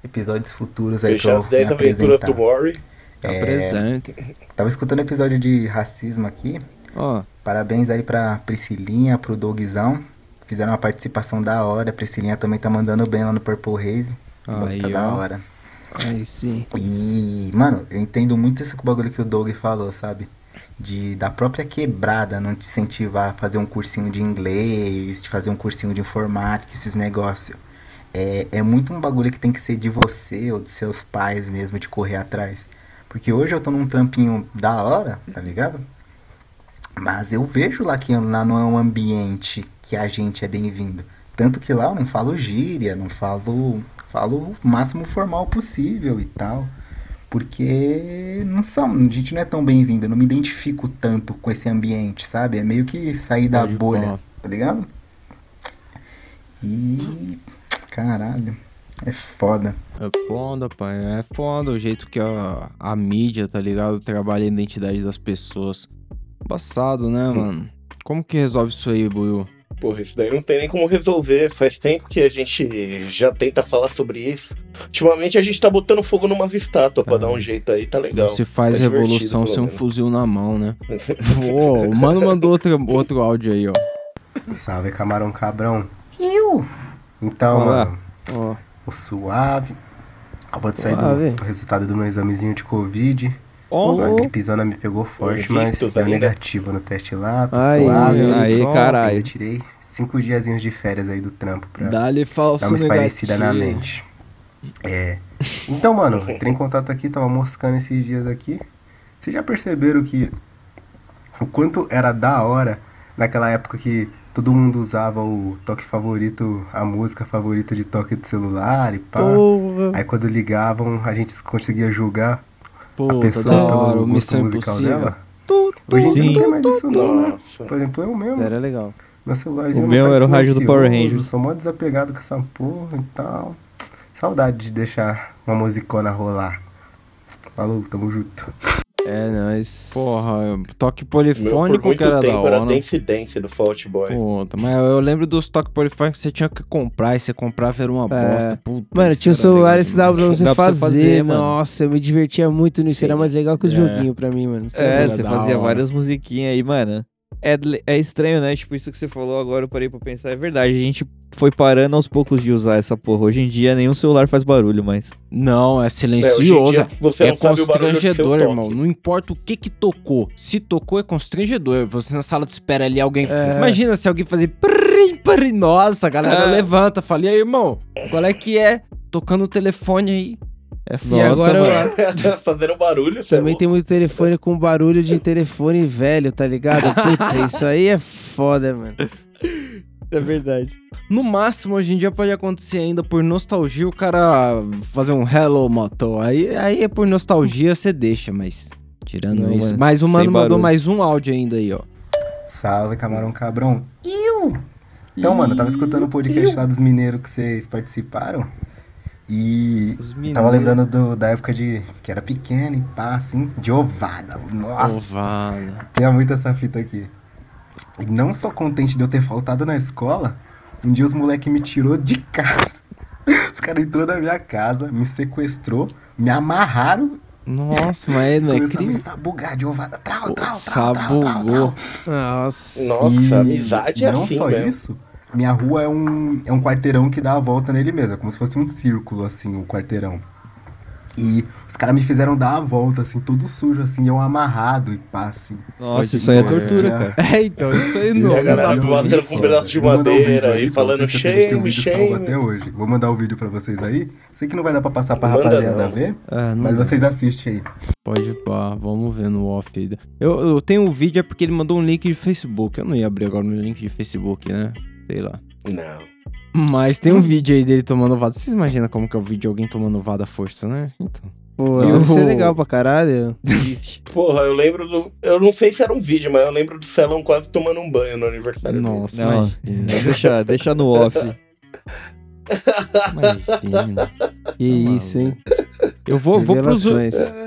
Episódios futuros aí Fechar pra as eu 10 me aventuras do Mori. É, Apresente. Tava escutando episódio de racismo aqui. Ó, Parabéns aí pra Priscilinha, pro Dogzão. Fizeram uma participação da hora. A Priscilinha também tá mandando bem lá no Purple Haze. Aí, tá da ó. hora. Aí sim. E, mano, eu entendo muito esse bagulho que o Doug falou, sabe? De da própria quebrada não te incentivar a fazer um cursinho de inglês, de fazer um cursinho de informática, esses negócios. É, é muito um bagulho que tem que ser de você ou dos seus pais mesmo, de correr atrás. Porque hoje eu tô num trampinho da hora, tá ligado? Mas eu vejo lá que lá não é um ambiente que a gente é bem-vindo. Tanto que lá eu não falo gíria, não falo. Falo o máximo formal possível e tal. Porque não são, a gente não é tão bem-vindo. Eu não me identifico tanto com esse ambiente, sabe? É meio que sair da Pode bolha, tá ligado? E. Caralho. É foda. É foda, pai. É foda o jeito que a, a mídia, tá ligado? Trabalha a identidade das pessoas. Embaçado, né, mano? Como que resolve isso aí, Buiu? Porra, isso daí não tem nem como resolver. Faz tempo que a gente já tenta falar sobre isso. Ultimamente a gente tá botando fogo numas estátuas pra dar um jeito aí, tá legal. Não se faz Tá revolução sem um fuzil na mão, né? Ô, o mano mandou outro, outro áudio aí, ó. Salve, camarão cabrão. Iu. Então, Olá. mano, Ó, o suave. Acabou de sair Suave. do, do resultado do meu examezinho de Covid. Ó. A gripezona me pegou forte, mas deu ainda. negativo no teste lá. Tô Aí, suave. aí, caralho. Eu tirei cinco diazinhos de férias aí do trampo pra Dá-lhe falso dar uma espairecida na negativo. mente. É. Então, mano, entrei em contato aqui, tava moscando esses dias aqui. Vocês já perceberam que o quanto era da hora naquela época que todo mundo usava o toque favorito, a música favorita de toque do celular e pá. Porra. Aí quando ligavam, a gente conseguia julgar a Puta, pessoa hora, pelo o gosto Missão musical Impossível. dela. Hoje em dia não tem mais isso não, né? Por exemplo, eu mesmo. Era legal. Meu celularzinho O meu era o rádio do Power Rangers. Sou mó desapegado com essa porra e tal. Saudade de deixar uma musicona rolar. Falou, tamo junto. É, nós. Porra, toque Meu, polifônico muito que era da tempo era hora. Dance Dance do Fault Boy. Puta, mas eu lembro dos toques polifônicos que você tinha que comprar e você comprava era uma bosta. Puta, Mano, tinha um era celular esse dava pra você fazer. fazer, mano. Nossa, eu me divertia muito nisso. Era mais legal que os É. joguinhos pra mim, mano. Isso É, era você da fazia hora. várias musiquinhas aí, mano. É, é estranho, né? Tipo, isso que você falou agora, eu parei pra pensar. É verdade, a gente foi parando aos poucos de usar essa porra. Hoje em dia, nenhum celular faz barulho, mas... Não, é silencioso. É, em dia você é constrangedor, irmão. Não importa o que que tocou. Se tocou, é constrangedor. Você na sala de espera ali, alguém. É. Imagina se alguém fazer. prrim, prrim. Nossa, a galera É. levanta, fala, e aí, irmão? Qual é que é? Tocando o telefone aí. É E foda. agora mano. eu- Fazendo barulho, é Também tem muito telefone com barulho de telefone velho, tá ligado? Puta, isso aí é foda, mano. É verdade. No máximo, hoje em dia pode acontecer ainda por nostalgia o cara fazer um hello moto. Aí, aí é por nostalgia, você deixa, mas. Tirando Não, isso. o sem mano mandou barulho. mais um áudio ainda aí, ó. Salve, camarão cabrão. Iu! Então, mano, eu tava escutando o podcast lá dos mineiros que vocês participaram. E tava lembrando do- da época de que era pequeno e pá, assim, de ovada. Nossa, Ovada. tinha muito essa fita aqui. E não só contente de eu ter faltado na escola, um dia os moleque me tirou de casa. Os caras entrou na minha casa, me sequestrou, me amarraram Nossa, mas não é começaram a crime? me sabugar de ovada. Trau, trau, trau, trau, trau, trau. Sabugou. Nossa. Nossa, E amizade é não assim só mesmo. isso, minha rua é um, é um quarteirão que dá a volta nele mesmo, é como se fosse um círculo, assim, o quarteirão. E os caras me fizeram dar a volta, assim, todo sujo, assim, eu amarrado e pá, assim. Nossa, isso aí é tortura, cara. É, então, isso aí não. E a galera não dá batendo com um pedaço de o madeira e falando um shame, shame. até hoje. Vou mandar o vídeo pra vocês aí. Sei que não vai dar pra passar pra Manda rapaziada não. ver, não mas dá. vocês assistem aí. Pode pá, vamos ver no off aí. Eu, eu tenho um vídeo é porque ele mandou um link de Facebook. Eu não ia abrir agora no link de Facebook, né? Sei lá. Não. Mas tem um vídeo aí dele tomando vada. Vocês imaginam como que é o vídeo de alguém tomando vada à força, né? Então. Pô, E deve o- ser legal pra caralho. Porra, eu lembro do. Eu não sei se era um vídeo, mas eu lembro do Celão quase tomando um banho no aniversário Nossa, Não, imagina. deixa, deixa no off. Imagina. Que isso, hein? Eu vou, vou pros,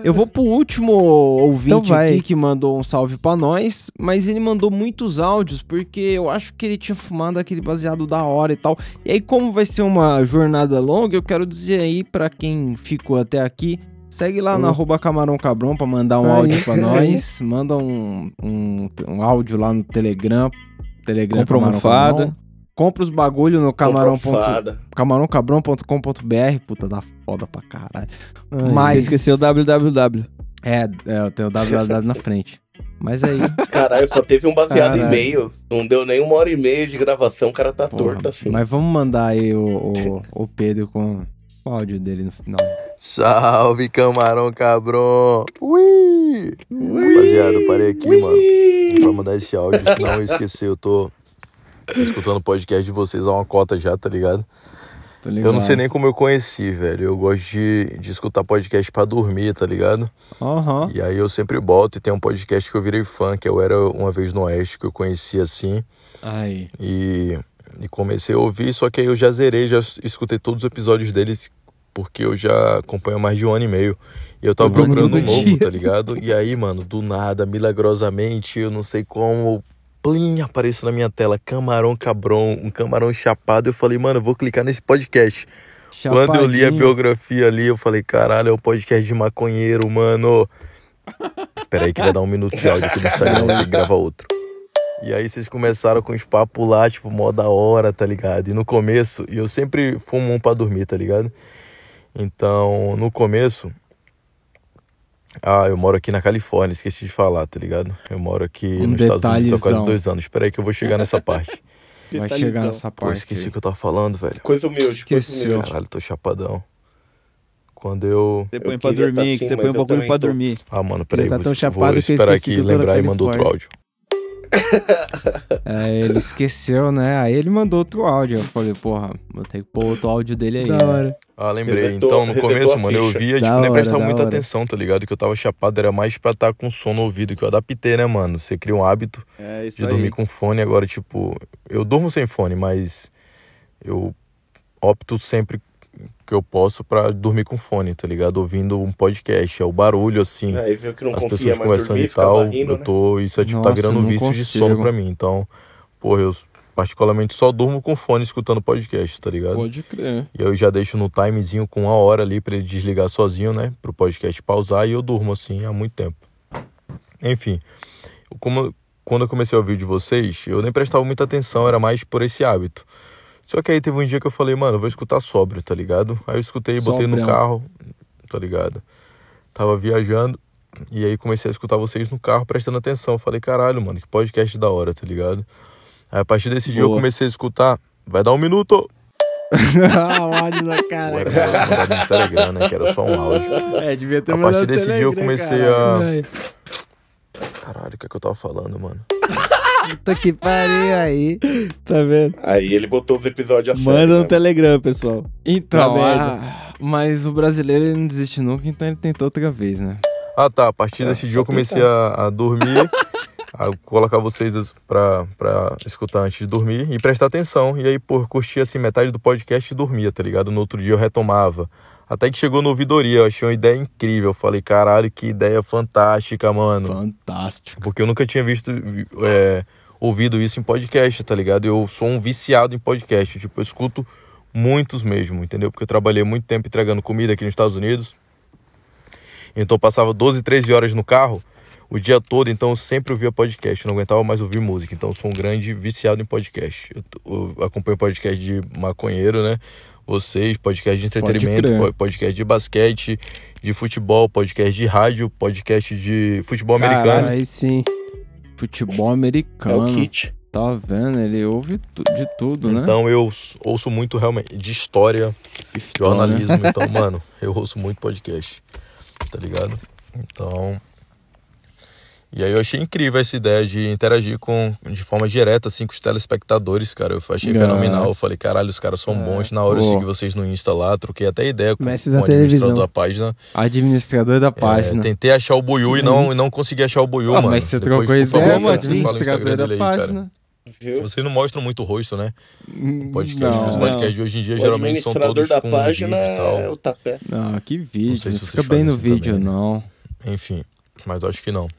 eu vou pro último ouvinte Então aqui que mandou um salve pra nós, mas ele mandou muitos áudios porque eu acho que ele tinha fumado aquele baseado da hora e tal. E aí, como vai ser uma jornada longa, eu quero dizer aí pra quem ficou até aqui, segue lá no Oh. arroba camarão cabrão pra mandar um áudio pra nós. Manda um, um, um áudio lá no Telegram. Telegram Compra Camarão almofada. Compra os bagulho no camarão. camarãocabrão.com.br. Puta, dá foda pra caralho. Ai, Mas- Você esqueceu o www. É, é, eu tenho o www na frente. Mas aí. Caralho, só teve um baseado Caralho. e meio. Não deu nem uma hora e meia de gravação, o cara tá porra, torto assim. Mas vamos mandar aí o, o, o Pedro com o áudio dele no final. Salve, camarão cabrão! Ui! Rapaziada, eu parei aqui, mano, pra mandar esse áudio, senão eu esqueci, eu tô escutando o podcast de vocês há uma cota já, tá ligado? Eu não sei nem como eu conheci, velho. Eu gosto de, de escutar podcast pra dormir, tá ligado? Aham. E aí eu sempre boto e tem um podcast que eu virei fã, que eu era uma vez no Oeste, que eu conheci assim. Aí. E, e comecei a ouvir, só que aí eu já zerei, já escutei todos os episódios deles, porque eu já acompanho há mais de um ano e meio. E eu tava Todo- procurando um novo, dia. tá ligado? E aí, mano, do nada, milagrosamente, eu não sei como, plim, apareceu na minha tela, camarão cabrão, um camarão chapado. Eu falei, mano, eu vou clicar nesse podcast. Quando eu li a Chapadinho. biografia ali, eu falei, caralho, é o podcast de maconheiro, mano. Peraí que vai dar um minuto de áudio aqui no Instagram, vou ter que gravar outro. E aí vocês começaram com os papos lá, tipo, mó da hora, tá ligado? E no começo, e eu sempre fumo um pra dormir, tá ligado? Então, no começo. Ah, eu moro aqui na Califórnia, esqueci de falar, tá ligado? Eu moro aqui Um nos Estados Unidos há quase detalhezão. dois anos. Espera aí que eu vou chegar nessa parte. Vai chegar nessa Pô, parte. esqueci aí. o que eu tava falando, velho. Coisa humilde, coisa Esqueceu. humilde. Caralho, tô chapadão. Quando eu. Você põe Eu pra tá dormir, assim, que você mas põe um eu bagulho pra tô. dormir. Ah, mano, peraí. Ele tá vou, tão vou chapado que eu esperar esqueci aqui eu lembrar e manda outro áudio. É, ele esqueceu, né? Aí ele mandou outro áudio. Eu falei, porra, vou ter que pôr outro áudio dele aí. Da né? hora. Ah, lembrei. Então, no começo, mano, eu via, Da tipo, nem prestava muita hora. atenção, tá ligado? Que eu tava chapado, era mais pra estar com som no ouvido, que eu adaptei, né, mano? Você cria um hábito É de aí. dormir com fone. Agora, tipo, eu durmo sem fone, mas eu opto sempre que eu posso pra dormir com fone, tá ligado? Ouvindo um podcast. É o barulho, assim. Aí viu que não as pessoas conversando dormir, e tal. ficava rindo, eu tô. Isso é tipo, tá Nossa, virando não vício de sono consigo. pra mim. Então, porra, eu particularmente só durmo com fone escutando podcast, tá ligado? Pode crer. E eu já deixo no timezinho com uma hora ali pra ele desligar sozinho, né? Pro podcast pausar e eu durmo assim há muito tempo. Enfim, como, quando eu comecei a ouvir de vocês, eu nem prestava muita atenção, era mais por esse hábito. Só que aí teve um dia que eu falei, mano, eu vou escutar sóbrio, tá ligado? Aí eu escutei, botei no carro, tá ligado? Tava viajando e aí comecei a escutar vocês no carro prestando atenção. Falei, caralho, mano, que podcast da hora, tá ligado? Aí a partir desse dia eu Boa. comecei a escutar, vai dar um minuto. ah, áudio da cara. era pra mandar no Telegram, né? Que era só um áudio. É, devia ter A partir desse dia eu comecei caralho. a. Caralho, o que é que eu tava falando, mano? Puta que pariu aí. Tá vendo? Aí ele botou os episódios a sério, Manda no né? Telegram, pessoal. Então, Tá ah, mas o brasileiro ele não desiste nunca, então ele tentou outra vez, né? Ah, tá. A partir desse dia eu comecei a, a dormir, a colocar vocês pra, pra escutar antes de dormir e prestar atenção. E aí, pô, curtia assim metade do podcast e dormia, tá ligado? No outro dia eu retomava. Até que chegou no ouvidoria, eu achei uma ideia incrível. Eu falei, caralho, que ideia fantástica, mano. Fantástico. Porque eu nunca tinha visto, é, ouvido isso em podcast, tá ligado? Eu sou um viciado em podcast. Tipo, eu escuto muitos mesmo, entendeu? Porque eu trabalhei muito tempo entregando comida aqui nos Estados Unidos. Então eu passava 12, 13 horas no carro o dia todo, então eu sempre ouvia podcast. Eu não aguentava mais ouvir música. Então eu sou um grande viciado em podcast. Eu, eu acompanho podcast de maconheiro, né? Vocês, podcast de entretenimento, podcast de basquete, de futebol, podcast de rádio, podcast de futebol Caralho, americano. Aí sim. Futebol americano. É o kit. Tá vendo? Ele ouve de tudo, né? Então eu ouço muito realmente de história, História. jornalismo. Então, mano, eu ouço muito podcast. Tá ligado? Então. E aí eu achei incrível essa ideia de interagir com de forma direta, assim, com os telespectadores, cara. Eu achei É. fenomenal. Eu falei, caralho, os caras são bons. Na hora eu Pô. segui vocês no Insta lá, troquei até ideia com, com o administrador televisão. da página. Administrador da É, página. tentei achar o Buiu e não, e não consegui achar o Buiu, Ah, mano. mas você Depois, trocou por favor, ideia eu o administrador Instagram da dele aí, cara. página. Viu? Vocês não mostram muito o rosto, né? Hum, Podcast, não. os podcasts de hoje em dia O geralmente são administrador todos da com página vídeo e tal. é o tapé. Não, que Não vídeo. sei Não, se vocês fica bem no assim vídeo, também, né? não. Enfim, mas acho que não.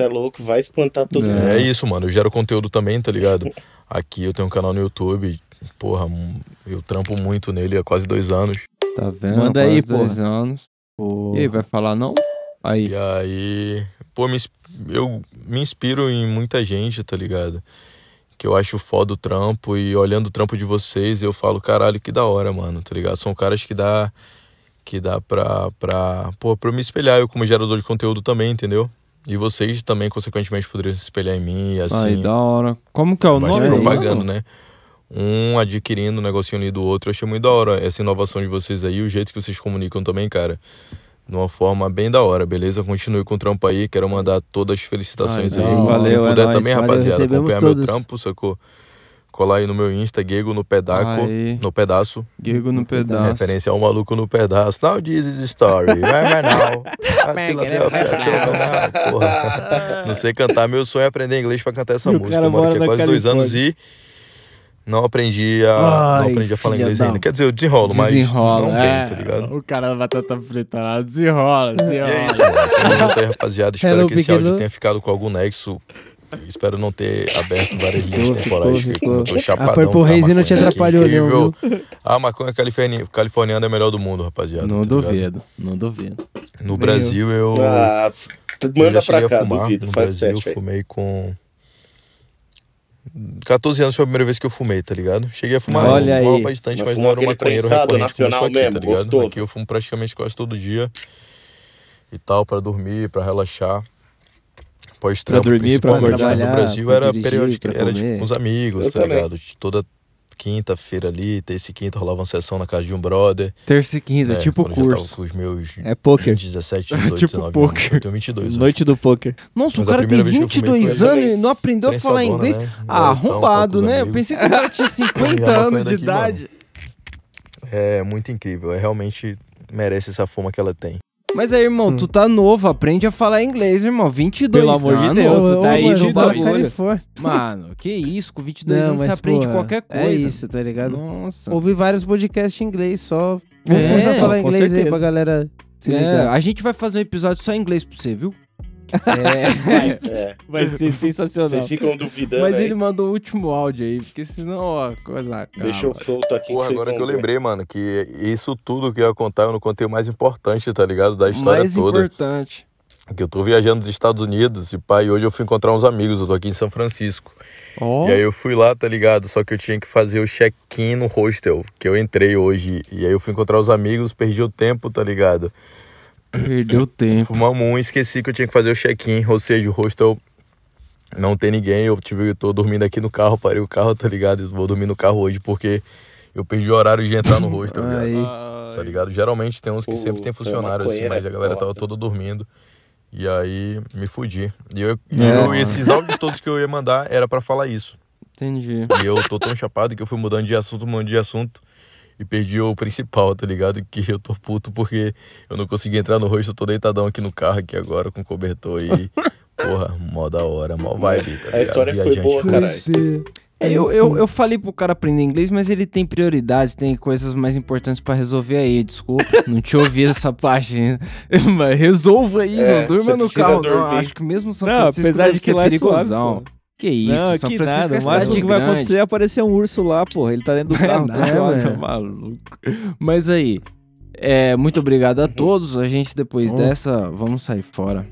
Você é louco, vai espantar todo mundo. É isso, mano. Eu gero conteúdo também, tá ligado? Aqui eu tenho um canal no YouTube. Porra, eu trampo muito nele há quase dois anos. Tá vendo? Manda Quase aí, dois porra. anos. E aí, vai falar não? Aí. E aí, pô, me eu me inspiro em muita gente, tá ligado? Que eu acho foda o trampo e olhando o trampo de vocês, eu falo, caralho, que da hora, mano, tá ligado? São caras que dá que dá pra, pra, pô, pra eu me espelhar, eu como gerador de conteúdo também, entendeu? E vocês também, consequentemente, poderiam se espelhar em mim e assim. Aí, da hora. Como que é o mais nome? propagando, né? Um adquirindo um negocinho ali do outro. Eu achei muito da hora essa inovação de vocês aí, o jeito que vocês comunicam também, cara. De uma forma bem da hora, beleza? Continue com o trampo aí. Quero mandar todas as felicitações Ai, aí. hora. Quem Valeu, é puder nóis. também, Valeu, rapaziada, acompanhar meu todas. trampo, sacou? Colar aí no meu Insta, Gego no Pedaco, Aí. no pedaço. Guigo no pedaço. Referência ao maluco no pedaço. Now this is the story. Vai, vai, não. A Filadélfia, não. Não sei cantar. Meu sonho é aprender inglês pra cantar essa E música. Eu moro aqui há quase dois anos e não aprendi a, não Ai, aprendi a falar inglês da- ainda. Quer dizer, eu desenrolo, mas Desenrola, não é. bem, tá ligado? O cara da batata frita lá, desenrola, E é desenrola. Tamo junto aí, rapaziada. Espero Hello, que esse pequeno. áudio tenha ficado com algum nexo. Espero não ter aberto várias linhas temporais. como eu tô chapadão A Purple com Haze não te atrapalhou, não, viu? A maconha californi- californiana é a melhor do mundo, rapaziada. Não tá ligado? duvido, não duvido. No Brasil, eu. Ah, eu manda já cheguei pra cá, a fumar. duvido. No Faz Brasil, teste eu aí. fumei com. 14 anos foi a primeira vez que eu fumei, tá ligado? Cheguei a fumar, Olha não, fumava aí. bastante, Mas mas, não era um maconheiro recorrente como eu nacional aqui, tá mesmo, ligado? gostoso. Aqui eu fumo praticamente quase todo dia e tal, pra dormir, pra relaxar. Pós-trampo, Pra dormir, pra acordar. no Trabalhar, Brasil era dirigir, periódico, era tipo com os amigos, Eu tá também. ligado? Toda quinta-feira ali, terça e quinta rolava uma sessão na casa de um brother. Terça e quinta, né, tipo curso. tava com os meus É poker. 17, 18, Tipo 19 poker. anos. Eu tenho 22 hoje. Noite do poker. Nossa, Mas o cara tem primeira vez que eu fumei 22 foi anos e não aprendeu a falar inglês. né? Ah, arrombado, né? Eu pensei que o cara tinha 50 E a maconha anos de mano. idade. É muito incrível. É realmente merece essa fama que ela tem. Mas aí, irmão, tu tá novo, aprende a falar inglês, irmão. 22 Pelo amor de anos. Deus, Ô, tá aí mano, de bagulho é. Mano, que isso, com 22 Não, anos você aprende porra, qualquer É coisa. isso, tá ligado? Nossa. Ouvi vários podcasts em inglês só. Vamos É, começar a falar inglês aí certeza. pra galera se É, ligar. a gente vai fazer um episódio só em inglês pra você, viu? É. Vai ser sensacional. Vocês ficam duvidando Mas aí. ele mandou o último áudio aí, porque senão, ó, coisa acaba. Deixa eu solto aqui. Porra, vocês agora que eu ver. lembrei, mano, que isso tudo que eu ia contar, eu não contei o mais importante, tá ligado? Da história Mais toda. importante. Que eu tô viajando nos Estados Unidos e pai, hoje eu fui encontrar uns amigos, eu tô aqui em São Francisco. Ó. E aí eu fui lá, tá ligado? Só que eu tinha que fazer o check-in no hostel, que eu entrei hoje. E aí eu fui encontrar os amigos, perdi o tempo, tá ligado? Perdeu tempo. Fumamos um e esqueci que eu tinha que fazer o check-in, ou seja, o hostel não tem ninguém. Eu tive, eu tô dormindo aqui no carro, parei o carro, tá ligado? Eu vou dormir no carro hoje porque eu perdi o horário de entrar no hostel, viado. Aí. tá ligado? Geralmente tem uns que Pô, sempre tem funcionário assim, mas a galera é tava toda dormindo. E aí me fudi. E eu, e É. eu- esses áudios todos que eu ia mandar era pra falar isso. Entendi. E eu tô tão chapado que eu fui mudando de assunto, mudando de assunto. E perdi o principal, tá ligado? Que eu tô puto porque eu não consegui entrar no rosto, eu tô deitadão aqui no carro aqui agora com cobertor e. Porra, mó da hora, mó vibe, tá? A história foi Viajante. boa, caralho. É, eu, eu, eu falei pro cara aprender inglês, mas ele tem prioridades, tem coisas mais importantes pra resolver aí. Desculpa, não tinha ouvido essa parte ainda. Mas resolva aí, É, não durma no carro, não. Acho que mesmo São Não, Francisco apesar de que ser lá é suave, perigosão. Que isso, Não, São que Francisco nada. é O máximo que vai grande. acontecer é aparecer um urso lá, porra. Ele tá dentro do carro. tá É, suave. mano, maluco. Mas aí, é, muito obrigado a todos. A gente depois dessa, vamos sair fora.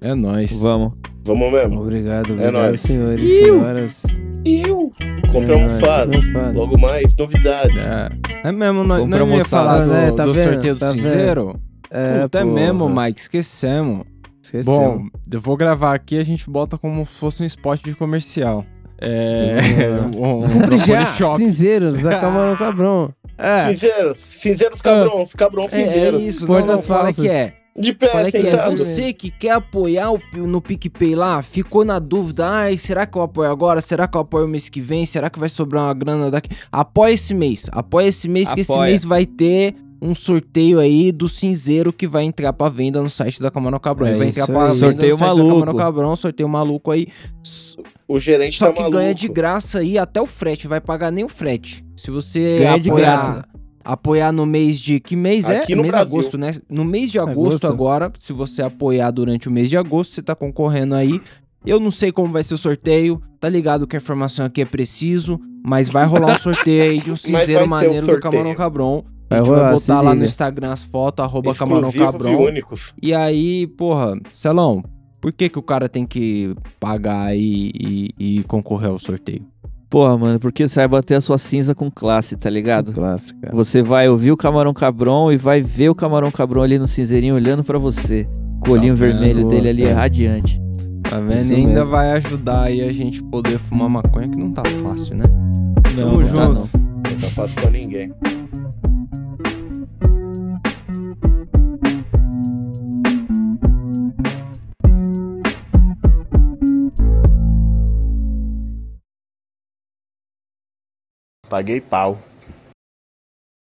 É nóis. Vamos. Vamos mesmo. Obrigado, É obrigado, nóis. senhores e senhoras. Eu comprei É um fado. fado. Logo mais, novidades. É, é mesmo, nós, não ia falar do, né? Tá do vendo? sorteio do Tá vendo? cinzeiro? É, é porra. mesmo, Mike, esquecemos. Esquecemos. Bom, eu vou gravar aqui a gente bota como se fosse um spot de comercial. É. um, um Compre já, cinzeiros da Camarão Cabrão. É, Cinzeiros, cinzeiros cabrões, cabrão É, é cinzeiros. isso, Portas é falsas. que é? De pé, Qual é que é? Você que quer apoiar o, no PicPay lá, ficou na dúvida, ai, será que eu apoio agora? Será que eu apoio mês que vem? Será que vai sobrar uma grana daqui? Apoia esse mês, apoia esse mês que esse Apoia. mês vai ter um sorteio aí do cinzeiro que vai entrar pra venda no site da Camarão Cabrão. É vai entrar pra aí. venda Sorteio no site maluco. da Camarão Cabrão, sorteio maluco aí. O gerente Só tá que maluco. ganha de graça aí até o frete, vai pagar nem o frete. Se você Ganha de apoiar, graça. apoiar no mês de que mês Aqui é? no mês Brasil. agosto, né? No mês de agosto, Agosto. agora, se você apoiar durante o mês de agosto, você tá concorrendo aí. Eu não sei como vai ser o sorteio, tá ligado que a informação aqui é preciso, mas vai rolar um sorteio aí de um cinzeiro um maneiro do sorteio. Camarão Cabron. Vai a gente vai rolar, botar lá no. Instagram as fotos, arroba Camarão e únicos. E aí, porra, Celão, por que que o cara tem que pagar aí e, e concorrer ao sorteio? Porra, mano, porque você vai bater a sua cinza com classe, tá ligado? Clássica. Você vai ouvir o Camarão Cabron e vai ver o Camarão Cabron ali no cinzeirinho olhando pra você. Colinho Tá vermelho vendo? dele ali é radiante. Tá vendo? Isso E ainda mesmo. vai ajudar aí a gente poder fumar maconha, que não tá fácil, né? Não, Tamo não tá junto. não. Não tá fácil pra ninguém. Paguei pau.